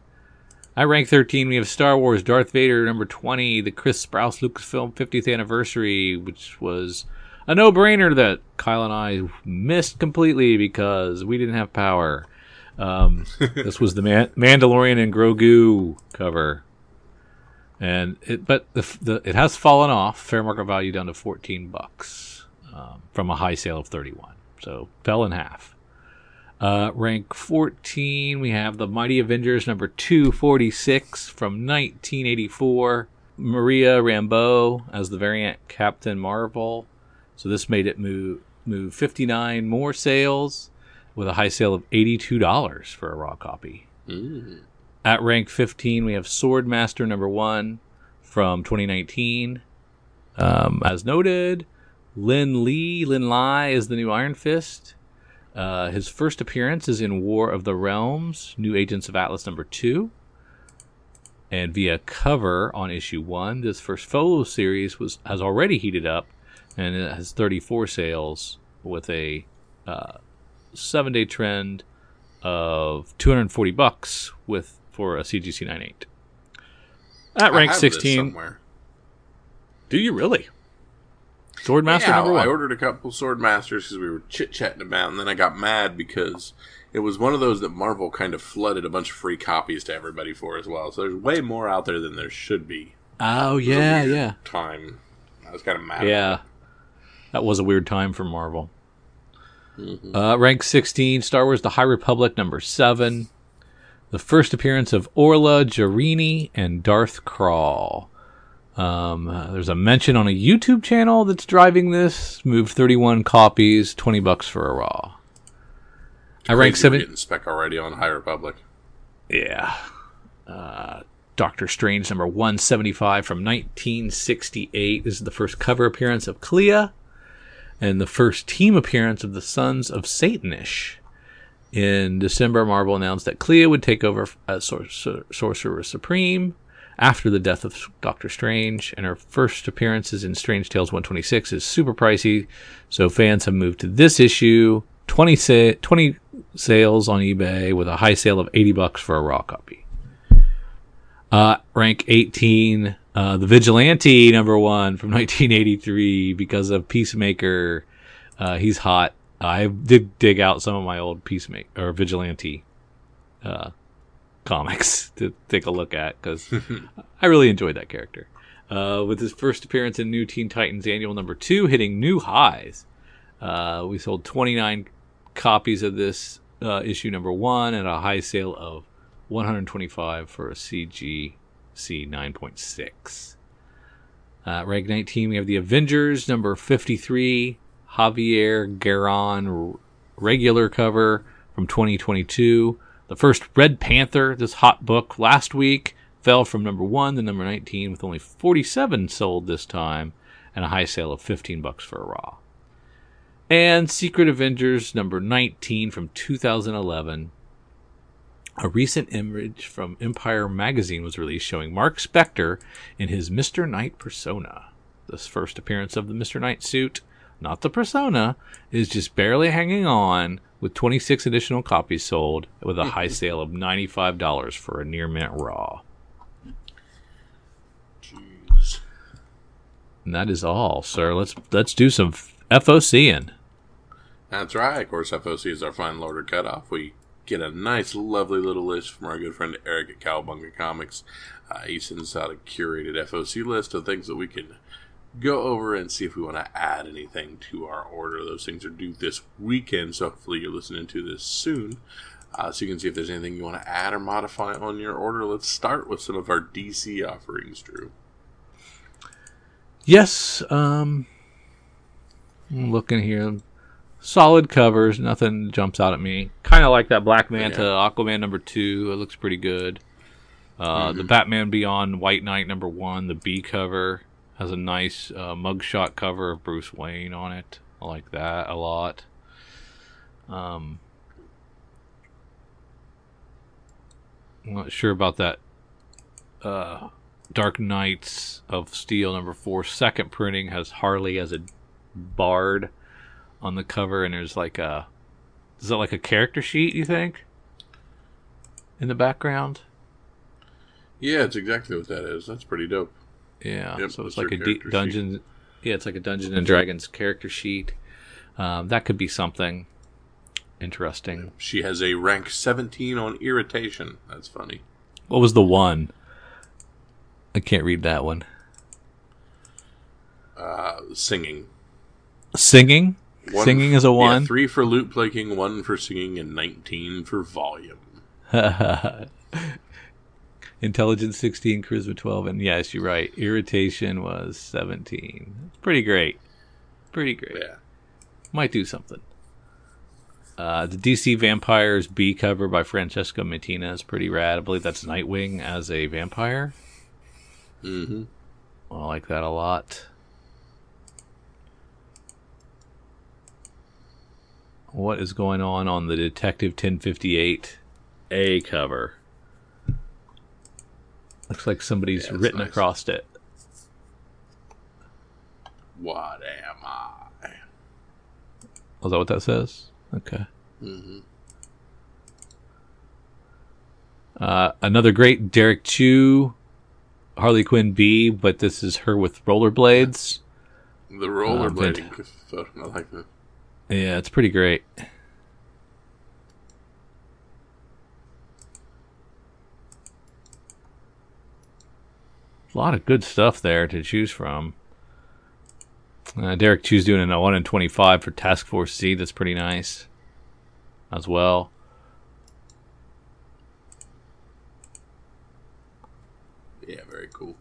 I rank 13. We have Star Wars Darth Vader number 20, the Chris Sprouse Lucasfilm 50th anniversary, which was a no brainer that Kyle and I missed completely because we didn't have power. Um, this was the Man- Mandalorian and Grogu cover. And it, but the, the it has fallen off fair market value down to 14 bucks um, from a high sale of 31. So fell in half. Uh, rank 14, we have the Mighty Avengers number 246 from 1984. Maria Rambeau as the variant Captain Marvel. So this made it move move 59 more sales with a high sale of $82 for a raw copy. Mm. At rank 15, we have Swordmaster number 1 from 2019. Um, as noted, Lin Lee, Lin Lie is the new Iron Fist. Uh, his first appearance is in War of the Realms, New Agents of Atlas number 2. And via cover on issue 1, this first photo series was has already heated up and it has 34 sales with a uh, 7-day trend of 240 bucks with for a CGC 98. At rank 16, somewhere. do you really? Swordmaster yeah, number 1. I ordered a couple Sword Masters because we were chit chatting about, and then I got mad because it was one of those that Marvel kind of flooded a bunch of free copies to everybody for as well. So there's way more out there than there should be. oh It was a yeah, yeah. Time. I was kind of mad. Yeah. That was a weird time for Marvel. Uh, rank 16, Star Wars The High Republic, number 7. The first appearance of Orla Jareni and Darth Crawl. Um, there's a mention on a YouTube channel that's driving this. Moved 31 copies, 20 bucks for a raw. I rank 7. Getting spec already on High Republic. Yeah. Uh, Doctor Strange number 175 from 1968. This is the first cover appearance of Clea and the first team appearance of the Sons of Satannish. In December, Marvel announced that Clea would take over as Sor- Sor- Sorcerer Supreme after the death of Doctor Strange, and her first appearances in Strange Tales 126 is super pricey, so fans have moved to this issue. 20, sa- 20 sales on eBay with a high sale of 80 bucks for a raw copy. Uh, rank 18, uh, the Vigilante number one from 1983 because of Peacemaker. Uh, he's hot. I did dig out some of my old Peacemaker or Vigilante uh, comics to take a look at because I really enjoyed that character. Uh, with his first appearance in New Teen Titans Annual number two, hitting new highs. Uh, we sold 29 copies of this uh, issue number one at a high sale of 125 for a CGC 9.6. Uh, rank 19, we have the Avengers number 53, Javier Garrón regular cover from 2022. The first Red Panther, this hot book last week, fell from number 1 to number 19 with only 47 sold this time and a high sale of 15 bucks for a raw. And Secret Avengers number 19 from 2011. A recent image from Empire magazine was released showing Mark Spector in his Mr. Knight persona. This first appearance of the Mr. Knight suit, not the persona, is just barely hanging on with 26 additional copies sold with a high sale of $95 for a near mint raw. Jeez. And that is all, sir. Let's let's do some FOCing. That's right. Of course, FOC is our final order cutoff. We get a nice, lovely little list from our good friend Eric at Cowabunga Comics. Uh, he sends out a curated FOC list of things that we can go over and see if we want to add anything to our order. Those things are due this weekend, so hopefully you're listening to this soon. Uh, so you can see if there's anything you want to add or modify on your order. Let's start with some of our DC offerings, Drew. Yes, um I'm looking here. Solid covers, nothing jumps out at me. Kind of like that Black Manta Yeah. Aquaman number 2, it looks pretty good. Uh, the Batman Beyond White Knight number 1, the B cover Has a nice uh, mugshot cover of Bruce Wayne on it. I like that a lot. Um, I'm not sure about that. Uh, Dark Knights of Steel number four second printing has Harley as a bard on the cover, and there's like a is that like a character sheet? You think in the background? Yeah, it's exactly what that is. That's pretty dope. Yeah, Yep, so it's like a D- character sheet. dungeon. Yeah, it's like a Dungeon and Dragons character sheet. Um, that could be something interesting. She has a rank 17 on irritation. That's funny. What was the one? I can't read that one. Uh, singing. Singing. One Singing is a yeah, one. three for loot picking, one for singing, and 19 for volume. Intelligence 16, charisma 12, and yes, you're right. Irritation was 17. It's pretty great. Pretty great. Yeah. Might do something. Uh, the DC Vampires B cover by Francesco Mattina is pretty rad. I believe that's Nightwing as a vampire. Mm-hmm. I like that a lot. What is going on on the Detective 1058 A cover? Looks like somebody's Yeah, written nice. across it. What am I? Oh, is that what that says? Okay. Mm-hmm. Uh, another great Derrick Chew, Harley Quinn B, but this is her with rollerblades. The rollerblading Uh, photo. I like that. Yeah, it's pretty great. A lot of good stuff there to choose from. Uh, Derrick Chew's doing a 1 in 25 for Task Force Z. That's pretty nice as well. Yeah, very cool.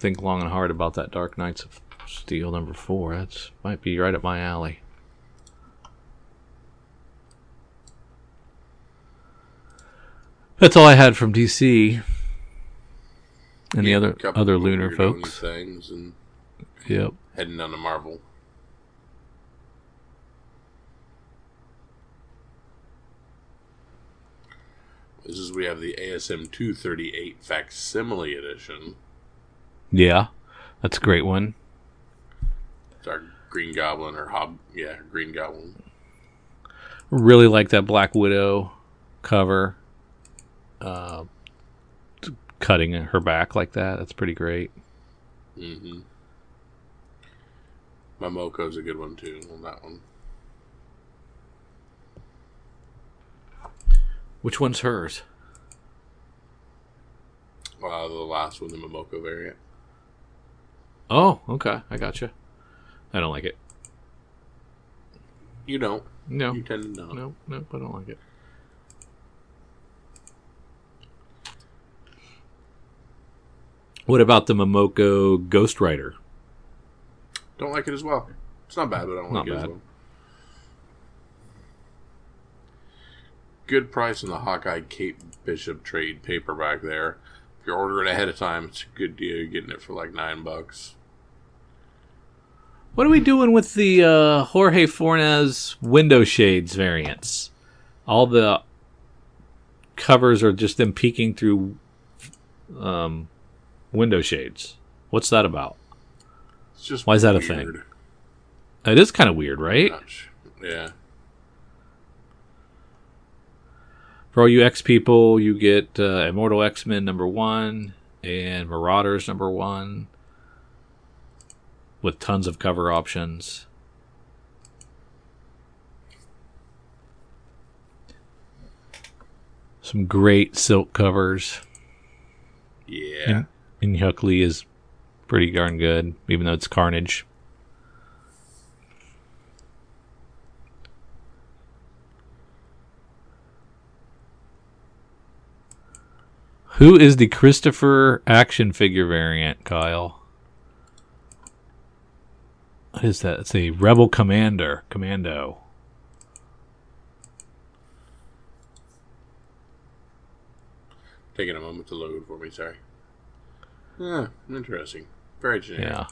Think long and hard about that Dark Knights of Steel number 4. That's might be right up my alley. That's all I had from DC. And the other other lunar folks. things and Yep. heading down to Marvel. This is we have the ASM 238 facsimile edition. Yeah. That's a great one. It's our Green Goblin or Hob, yeah, Green Goblin. Really like that Black Widow cover. Uh, cutting her back like that. That's pretty great. Mm-hmm. Momoko's a good one too on that one. Which one's hers? Uh, the last one, the Momoko variant. Oh, okay. I gotcha. I don't like it. You don't. No. You tend to not. No, no, I don't like it. What about the Momoko Ghost Rider? Don't like it as well. It's not bad, but I don't Not like it as well. Good price on the Hawkeye Kate Bishop trade paperback there. If you're ordering ahead of time, it's a good deal. You're getting it for like nine bucks. What are we doing with the uh, Jorge Fornes window shades variants? All the covers are just them peeking through um, window shades. What's that about? It's just Why is that a thing? It is kind of weird, right? Not sh- Yeah. For all you X people, you get uh, Immortal X Men number one and Marauders number one with tons of cover options. Some great silk covers. Yeah. And Huckley is pretty darn good, even though it's Carnage. Who is the Christopher action figure variant, Kyle? What is that? It's a Rebel Commander. Commando. Taking a moment to load for me, sorry. Yeah, interesting. Very generic. Yeah.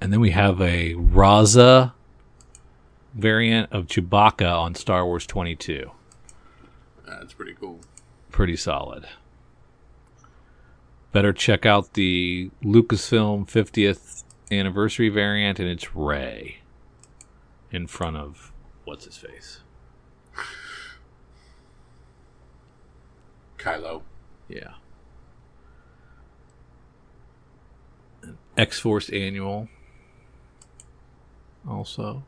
And then we have a Rahzzah variant of Chewbacca on Star Wars 22. That's pretty cool. Pretty solid. Better check out the Lucasfilm 50th anniversary variant, and it's Rey in front of what's his face. Kylo. Yeah. X Force Annual. Also.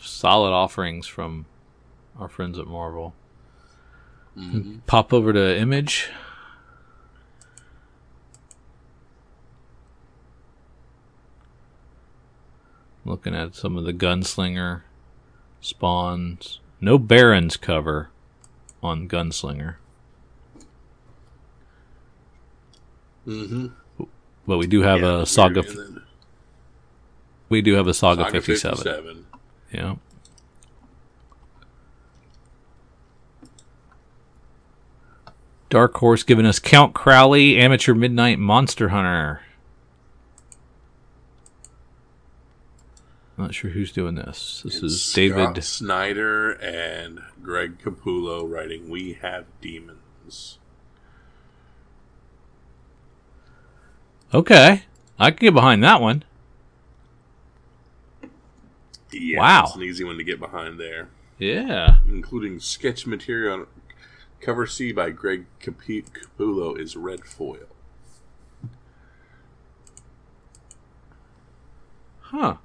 Solid offerings from our friends at Marvel. hmm Pop over to Image. Looking at some of the Gunslinger spawns. No Barons cover on Gunslinger, hmm but we do have a Saga. We do have a Saga, Saga 57. 57. Yeah. Dark Horse giving us Count Crowley, Amateur Midnight Monster Hunter. Not sure who's doing this. This is Scott David. Snyder and Greg Capullo writing We Have Demons. Okay. I can get behind that one. Yeah, Wow. It's an easy one to get behind there. Yeah. Including sketch material on cover C by Greg Capullo is red foil. Huh.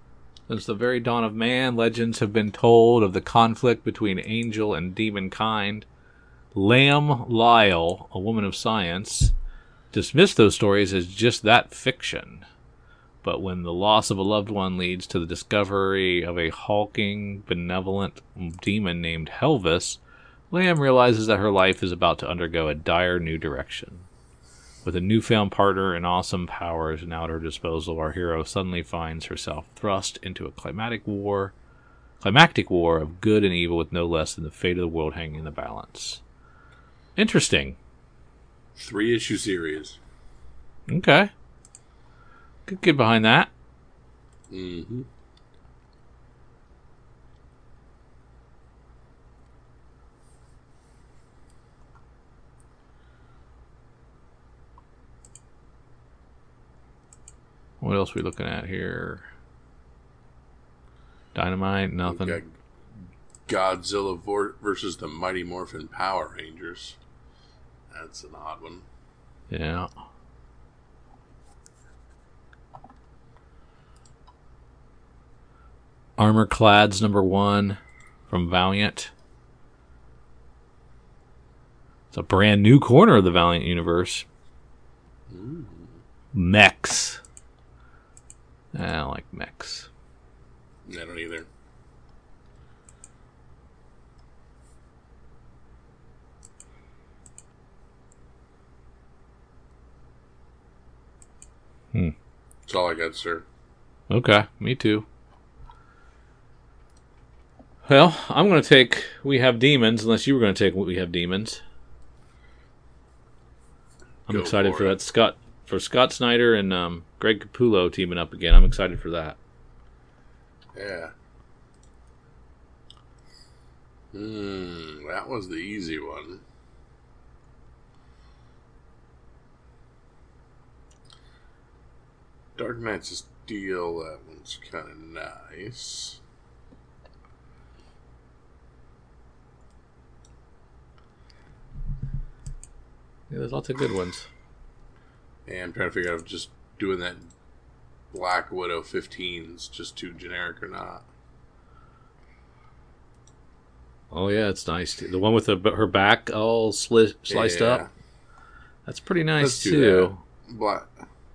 Since the very dawn of man, legends have been told of the conflict between angel and demon kind. Lamb Lyle, a woman of science, dismissed those stories as just that fiction. But when the loss of a loved one leads to the discovery of a hulking, benevolent demon named Helvis, Lamb realizes that her life is about to undergo a dire new direction. With a newfound partner and awesome powers now at her disposal, our hero suddenly finds herself thrust into a climatic war, climactic war of good and evil, with no less than the fate of the world hanging in the balance. Interesting. Three issue series. Okay. Could get behind that. Mm-hmm. What else we looking at here? Dynamite, nothing. Godzilla vor- versus the Mighty Morphin Power Rangers. That's an odd one. Yeah. Armor Clads number one from Valiant. It's a brand new corner of the Valiant universe. Mm. Mechs. I don't like mechs. I don't either. Hmm. That's all I got, sir. Okay, me too. Well, I'm going to take We Have Demons, unless you were going to take We Have Demons. I'm Go excited for for, that Scott for Scott Snyder and um, Greg Capullo teaming up again. I'm excited for that. Yeah. Hmm, that was the easy one. Dark Knights of Steel, that one's kind of nice. Yeah, there's lots of good ones. And I'm trying to figure out if just doing that Black Widow 15 is just too generic or not. Oh yeah, it's nice. Too. The one with the, her back all sli- sliced Yeah. up. That's pretty nice Let's too. Black,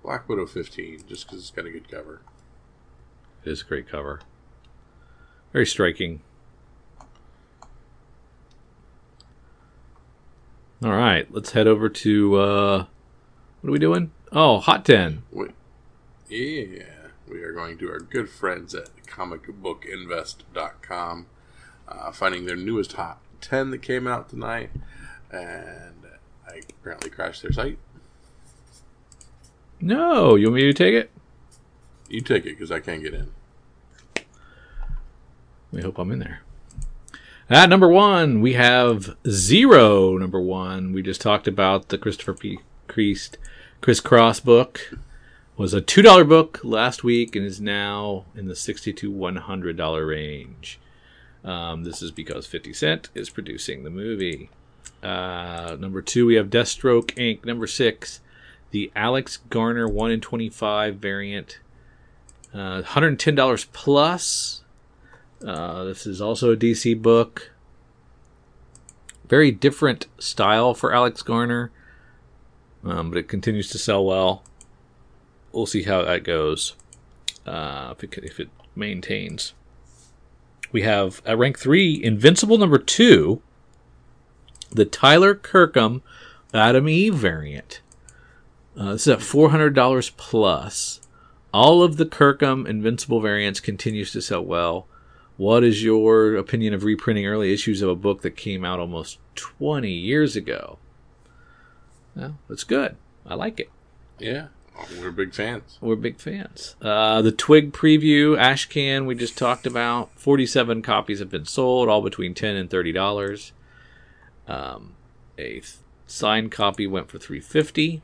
Black Widow 15, just because it's got a good cover. It is a great cover. Very striking. All right, let's head over to uh what are we doing? Oh, Hot 10. Wait. Yeah. we are going to our good friends at comicbookinvest.com, uh, finding their newest Hot 10 that came out tonight, and I apparently crashed their site. No, you want me to take it? You take it because I can't get in. We hope I'm in there. At number one, we have Zero. Number one, we just talked about the Christopher P. Priest Chris Cross book. Was a two dollar book last week and is now in the sixty to one hundred dollar range. Um, this is because Fifty Cent is producing the movie. Uh, number two, we have Deathstroke Inc. Number six, the Alex Garner one in twenty five variant. Uh, one hundred ten dollars plus. Uh, this is also a DC book. Very different style for Alex Garner, um, but it continues to sell well. We'll see how that goes uh, if, it, if it maintains. We have at rank three, Invincible number two, the Tyler Kirkham Adam Eve variant. Uh, this is at four hundred dollars plus. All of the Kirkham Invincible variants continues to sell well. What is your opinion of reprinting early issues of a book that came out almost 20 years ago? Well, it's good. I like it. Yeah, we're big fans. We're big fans. Uh, the Twig preview, Ashcan, we just talked about. 47 copies have been sold, all between 10 and $30. Um, a th- signed copy went for 350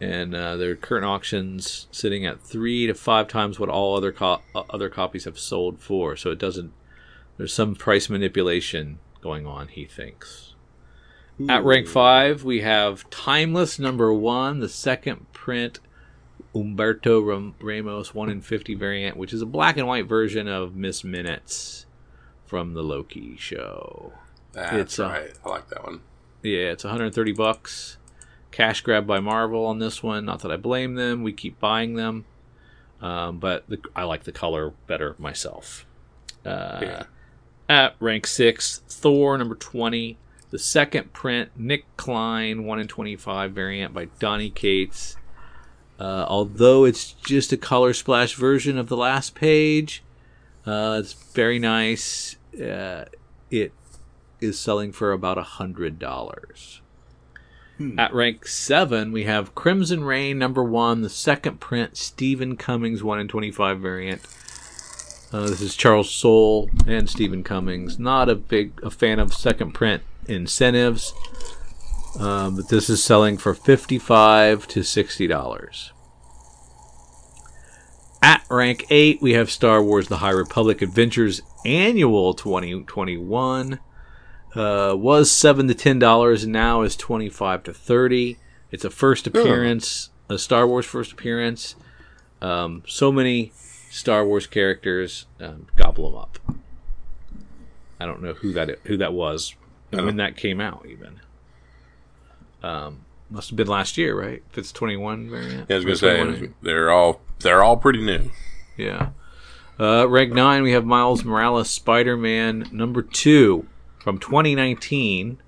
and uh, their current auctions sitting at three to five times what all other co- uh, other copies have sold for. So it doesn't. There's some price manipulation going on. He thinks. At rank five, we have Timeless number one, the second print Humberto Ram- Ramos one in fifty variant, which is a black and white version of Miss Minutes from the Loki show. That's It's, uh, right. I like that one. Yeah, it's 130 bucks. Cash grab by Marvel on this one. Not that I blame them. We keep buying them, um, but the, I like the color better myself. Uh, Yeah. At rank six, Thor number 20, the second print, Nic Klein, one in 25 variant by Donny Cates. Uh, although it's just a color splash version of the last page, uh, it's very nice. Uh, it is selling for about a hundred dollars. At rank seven, we have Crimson Rain number one, the second print, Stephen Cummings one in twenty-five variant. Uh, this is Charles Soule and Stephen Cummings. Not a big a fan of second print incentives, um, but this is selling for 55 to sixty dollars. At rank 8, we have Star Wars The High Republic Adventures Annual 2021. Uh, was 7 to $10 and now is 25 to 30 It's a first appearance, a Star Wars first appearance. Um, so many Star Wars characters, um, gobble them up. I don't know who that who that was when that came out even. Um, must have been last year, right? If it's 21 variant. Yeah, I was gonna say 21. they're all they're all pretty new. Yeah. Uh, rank nine, we have Miles Morales, Spider Man number two from 2019.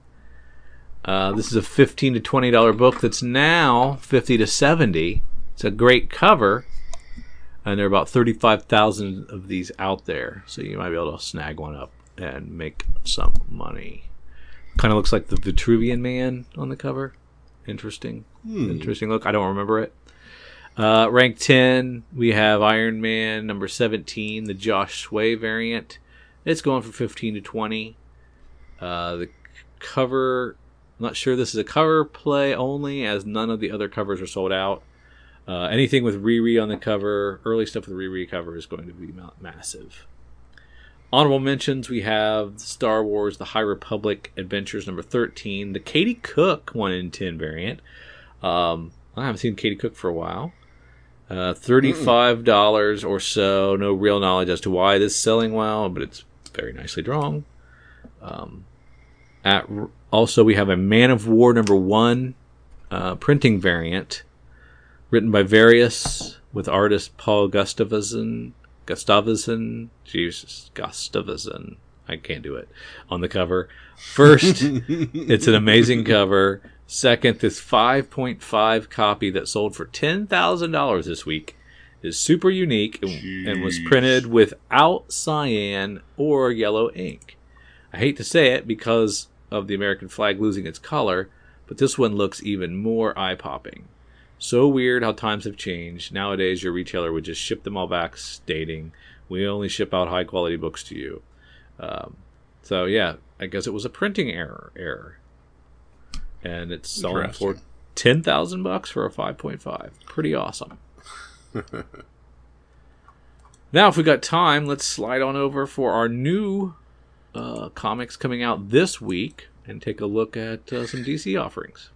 Uh, this is a 15 to 20 dollar book that's now 50 to 70. It's a great cover, and there are about 35,000 of these out there, so you might be able to snag one up and make some money. Kind of looks like the Vitruvian Man on the cover. Interesting, interesting look. I don't remember it. Uh, rank 10, we have Iron Man number 17, the Josh Sway variant. It's going for 15 to 20. Uh, the cover, I'm not sure this is a cover play only, as none of the other covers are sold out. Uh, anything with Riri on the cover, early stuff with Riri cover is going to be massive. Honorable mentions we have Star Wars The High Republic Adventures number 13, the Katie Cook 1 in 10 variant. Um, I haven't seen Katie Cook for a while. Uh, Thirty-five dollars or so. No real knowledge as to why this is selling well, but it's very nicely drawn. Um, at also, we have a Man of War number one uh, printing variant, written by Various with artist Paul Gustavson. Gustavson, Jesus, Gustavson. I can't do it on the cover. First, it's an amazing cover. Second, this 5.5 copy that sold for $10,000 this week is super unique and, and was printed without cyan or yellow ink. I hate to say it because of the American flag losing its color, but this one looks even more eye popping. So weird how times have changed. Nowadays, your retailer would just ship them all back, stating, We only ship out high quality books to you. Um, so, yeah, I guess it was a printing error. error. And it's selling for 10000 bucks for a 5.5. Pretty awesome. now, if we got time, let's slide on over for our new uh, comics coming out this week and take a look at uh, some DC offerings.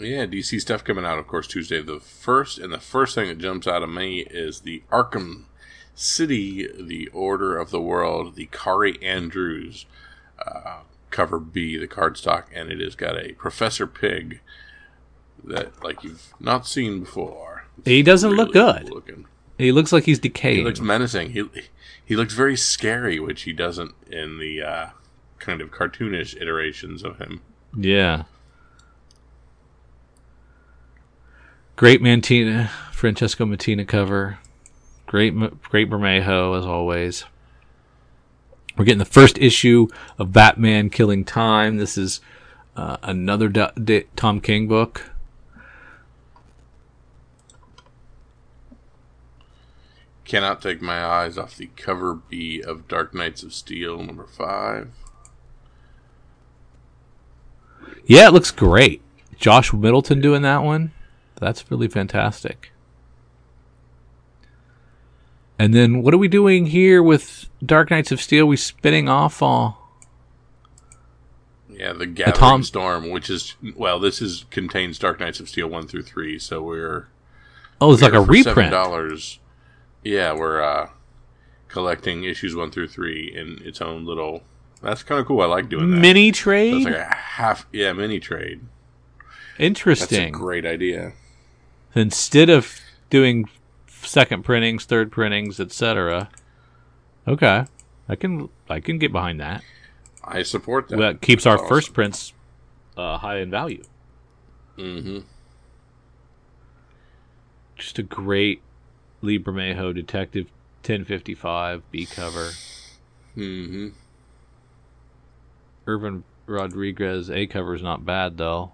Yeah, DC stuff coming out, of course, Tuesday the 1st. And the first thing that jumps out of me is the Arkham City, the Order of the World, the Kari Andrews uh, cover B, the cardstock. And it has got a Professor Pyg that, like, you've not seen before. He doesn't look good. cool Looking. He looks like he's decayed. He looks menacing. He, he looks very scary, which he doesn't in the uh, kind of cartoonish iterations of him. yeah. Great Mantina, Francesco Mattina cover. Great, great Bermejo as always. We're getting the first issue of Batman Killing Time. This is uh, another D- D- Tom King book. Cannot take my eyes off the cover B of Dark Knights of Steel number five. Yeah, it looks great. Josh Middleton doing that one. That's really fantastic. And then what are we doing here with Dark Knights of Steel? We spinning off all Yeah, the Gathering Tom- Storm, which is well, this is contains Dark Knights of Steel one through three, so we're Oh, it's like a we're reprint. dollars. Yeah, we're uh, collecting issues one through three in its own little. That's kind of cool. I like doing that. Mini trade? it's like a half, yeah, mini trade. Interesting. That's a Interesting. great idea. Instead of doing second printings, third printings, etc. Okay. I can I can get behind that. I support that. That keeps our That's first prints uh, high in value. Mm-hmm. Just a great Lee Bermejo Detective 1055 B cover. Mm-hmm. Irvin Rodriguez A cover is not bad though.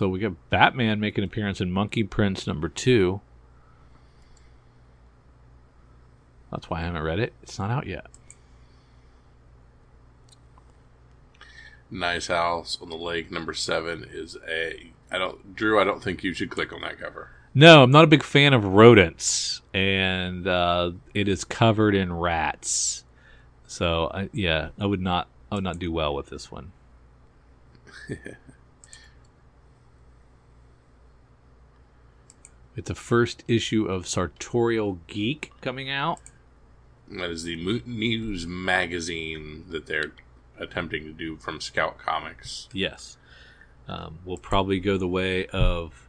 So we got Batman making an appearance in Monkey Prince number two. That's why I haven't read it. It's not out yet. Nice House on the Lake number seven is a. I don't, Drew. I don't think you should click on that cover. No, I'm not a big fan of rodents, and uh, it is covered in rats. So I, yeah, I would not. I would not do well with this one. it's the first issue of Sartorial Geek coming out. That is the news magazine that they're attempting to do from Scout Comics. Yes, um, will probably go the way of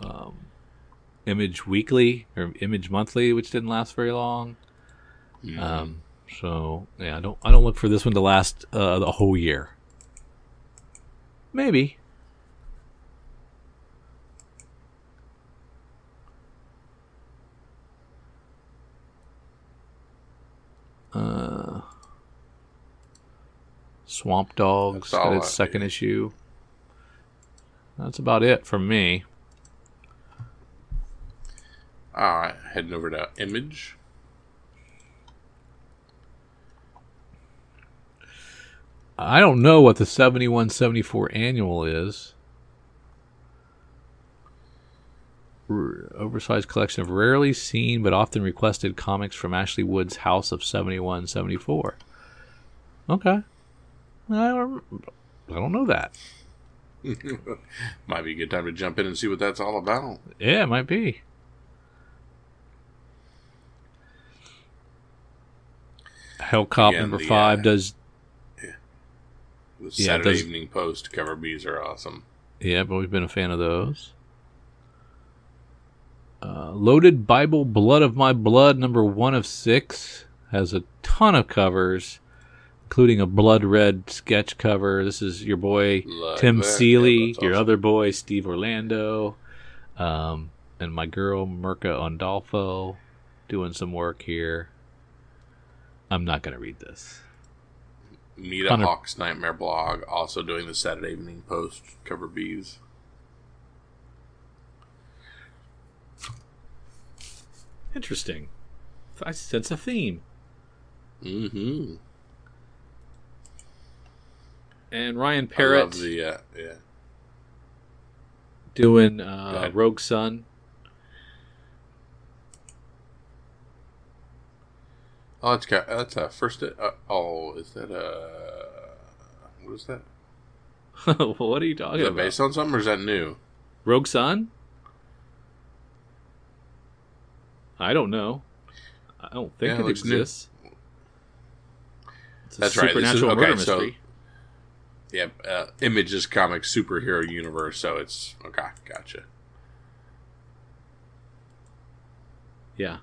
um, Image Weekly or Image Monthly, which didn't last very long. Mm. Um, so yeah, I don't I don't look for this one to last uh, the whole year. Maybe. Uh, Swamp Dogs got its second see. issue. That's about it from me. All right, heading over to Image. I don't know what the 7174 annual is. Oversized collection of rarely seen but often requested comics from Ashley Wood's House of 71 74. Okay. I don't, I don't know that. Might be a good time to jump in and see what that's all about. Yeah, it might be. Hellcop Again, number the, five uh, does Yeah, The Saturday does- Evening Post cover bees are awesome. Yeah, I've always been a fan of those. Uh, Loaded Bible, Blood of My Blood, number one of six, has a ton of covers, including a blood red sketch cover. This is your boy Tim that. Seeley, Yeah, your awesome. other boy Steve Orlando, um, and my girl Mirka Andolfo doing some work here. I'm not going to read this. Mita Hunter- Hawk's Nightmare blog, also doing the Saturday Evening Post cover bees. Interesting. I sense a theme. Mm-hmm. And Ryan I love Parrott the uh, yeah. doing uh. Rogue Sun. Oh, that's got that's a first. Uh, oh, is that uh what is that? what are you talking Is that about? based on something or is that new? Rogue Sun? I don't know. I don't think Yeah, it it, looks new. exists. It's a That's right. This is- supernatural okay, murder so- mystery. Yeah, uh, Images comic superhero universe. So it's okay. Gotcha. Yeah.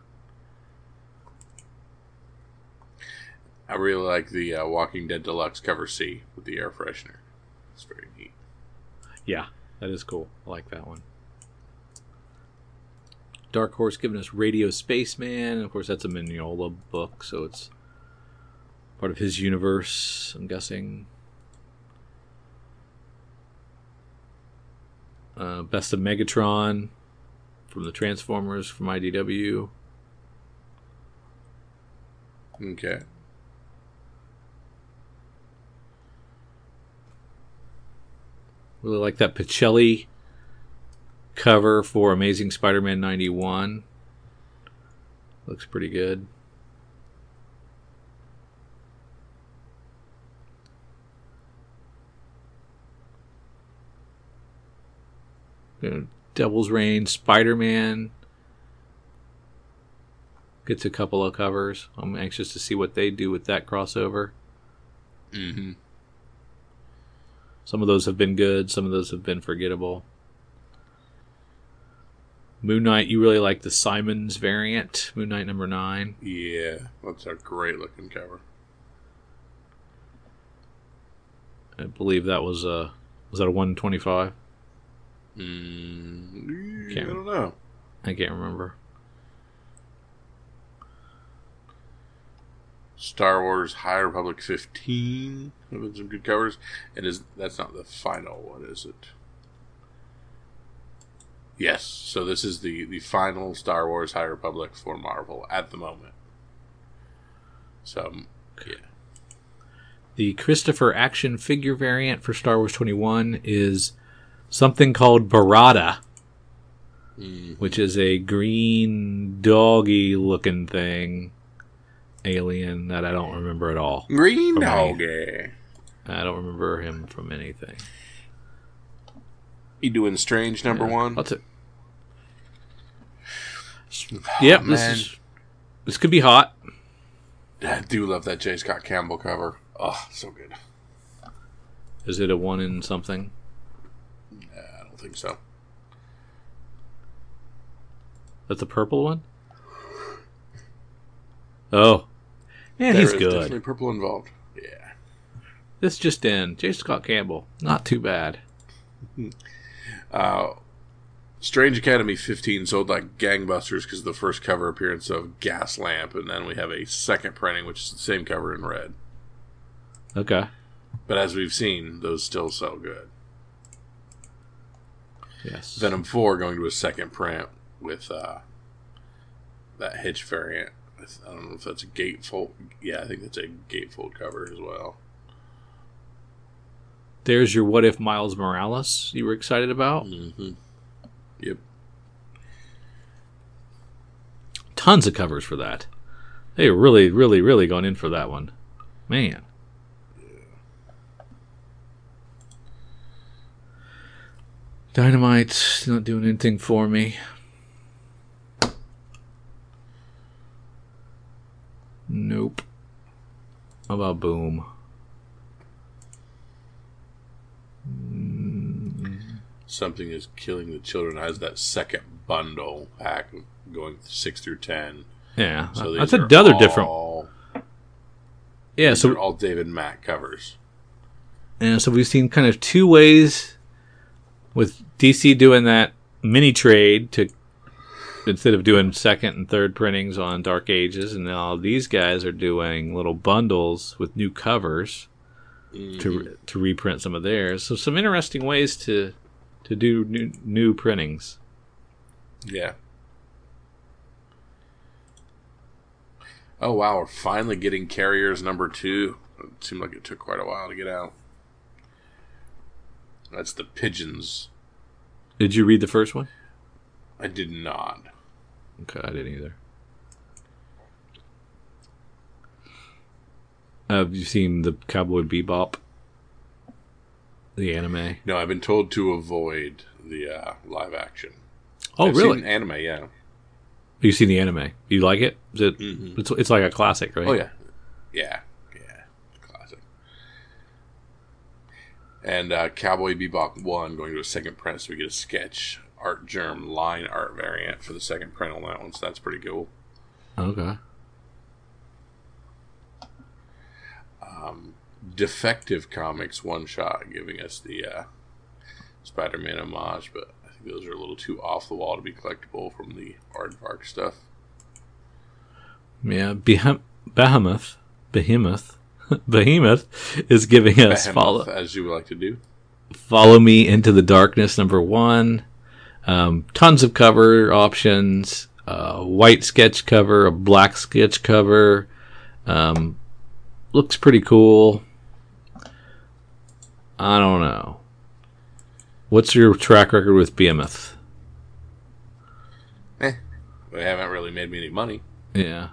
I really like the uh, Walking Dead Deluxe cover C with the air freshener. It's very neat. Yeah, that is cool. I like that one. Dark Horse giving us Radio Spaceman. Of course, that's a Mignola book, so it's part of his universe, I'm guessing. Uh, Best of Megatron from the Transformers from IDW. Okay. Really like that Pacelli cover for Amazing Spider Man 91. Looks pretty good. Devil's Reign, Spider Man gets a couple of covers. I'm anxious to see what they do with that crossover. Mm-hmm. Some of those have been good, some of those have been forgettable. Moon Knight, you really like the Simons variant, Moon Knight number nine. Yeah, that's a great looking cover. I believe that was a was that a one twenty five? Mm, I don't know. I can't remember. Star Wars High Republic 15 I've been some good covers. And is that's not the final one, is it? Yes. So this is the the final Star Wars High Republic for Marvel at the moment. So yeah, The Christopher action figure variant for Star Wars twenty one is something called Barada, Mm, which is a green doggy looking thing. Alien that I don't remember at all. Green From Dog. I don't remember him from anything. You doing Strange number Yeah. one? That's Yep, this is this could be hot. I do love that J. Scott Campbell cover. Oh, so good. Is it a one in something? I don't think so. That's a purple one. Oh, man, There he's good. definitely purple involved. Yeah. This just in: J. Scott Campbell, not too bad. Uh, Strange Academy 15 sold like gangbusters because of the first cover appearance of Gas Lamp, and then we have a second printing, which is the same cover in red. Okay, But as we've seen, those still sell good. yes. Venom 4 going to a second print with uh, that Hitch variant. I I don't know if that's a gatefold. Yeah, I think that's a gatefold cover as well. There's your "What If Miles Morales" you were excited about. Mm-hmm. Yep. Tons of covers for that. They really, really, really gone in for that one. Man. Dynamite's not doing anything for me. Nope. How about Boom? Something is killing the children has that second bundle pack going six through ten. Yeah, So that's these a are another different. Yeah, so all David Mack covers. And so we've seen kind of two ways with DC doing that mini trade to instead of doing second and third printings on Dark Ages, and now these guys are doing little bundles with new covers to mm-hmm. to reprint some of theirs. So some interesting ways to to do new new printings. Yeah. Oh wow, we're finally getting Carriers number two. It seemed like it took quite a while to get out. That's the pigeons. Did you read the first one? I did not. Okay, I didn't either. Have you seen the Cowboy Bebop? The anime? No, I've been told to avoid the uh, live action. Oh, I've really? Seen anime, yeah. You've seen the anime? You like it? Is it? Mhm. It's it's like a classic, right? Oh yeah, yeah, yeah, classic. And uh, Cowboy Bebop one going to a second print, so we get a sketch Artgerm line art variant for the second print on that one. So that's pretty cool. Okay. Um, Defective Comics one shot giving us the uh, Spider-Man homage, but I think those are a little too off the wall to be collectible from the Aardvark stuff. Yeah. Behem- Behemoth, Behemoth, Behemoth is giving us Behemoth, follow as you would like to do. follow me into the darkness number one. Um, tons of cover options. Uh, white sketch cover, a black sketch cover. Um, looks pretty cool. I don't know. What's your track record with Behemoth? Eh, they haven't really made me any money. Yeah.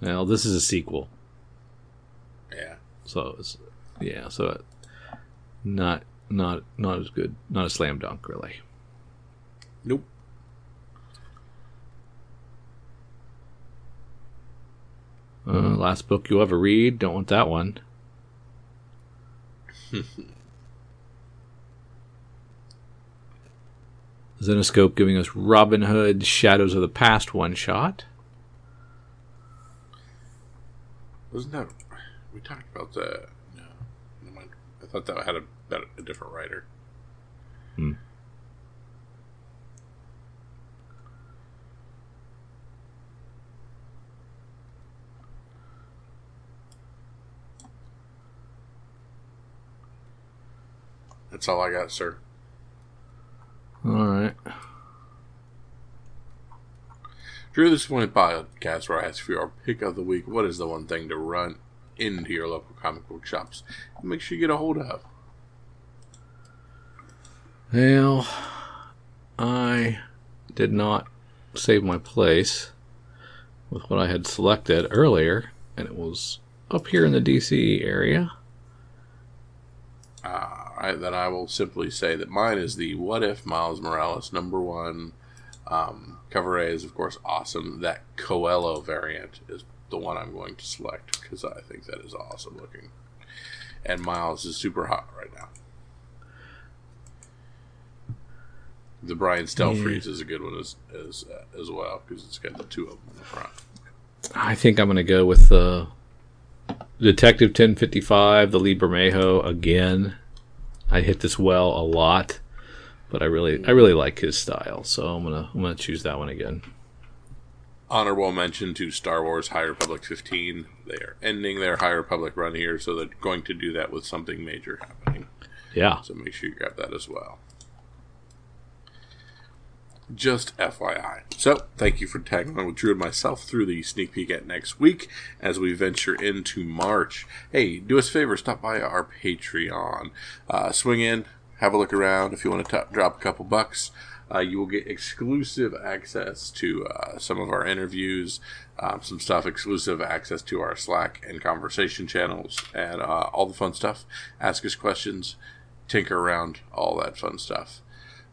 Well, this is a sequel, Yeah. so it's, yeah, so not not not as good, not a slam dunk really. Nope. Uh, last book you'll ever read. Don't want that one. Zenescope giving us Robin Hood Shadows of the Past one shot. Wasn't that we talked about that? No. I thought that had a, a different writer. Hmm. That's all I got, sir. All right. Drew, this one podcast where I ask for your pick of the week. What is the one thing to run into your local comic book shops and make sure you get a hold of? Well, I did not save my place with what I had selected earlier, and it was up here in the DC area. Uh, I, then I will simply say that mine is the What If Miles Morales number one. Um, cover A is, of course, awesome. That Coelho variant is the one I'm going to select because I think that is awesome looking. And Miles is super hot right now. The Brian Stelfreeze is a good one as as, uh, as well because it's got the two of them in the front. I think I'm going to go with the Detective 1055, the Lee Bermejo again. I hit this well a lot, but I really, I really like his style, so I'm gonna, I'm gonna choose that one again. Honorable mention to Star Wars High Republic 15. They are ending their High Republic run here, so they're going to do that with something major happening. Yeah, So make sure you grab that as well. Just FYI. So, thank you for tagging along with Drew and myself through the sneak peek at next week as we venture into March. Hey, do us a favor, stop by our Patreon. Uh, swing in, have a look around. If you want to t- drop a couple bucks, uh, you will get exclusive access to uh, some of our interviews, um, some stuff, exclusive access to our Slack and conversation channels, and uh, all the fun stuff. Ask us questions, tinker around, all that fun stuff.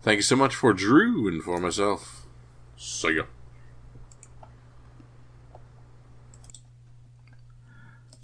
Thank you so much for Drew and for myself. See ya.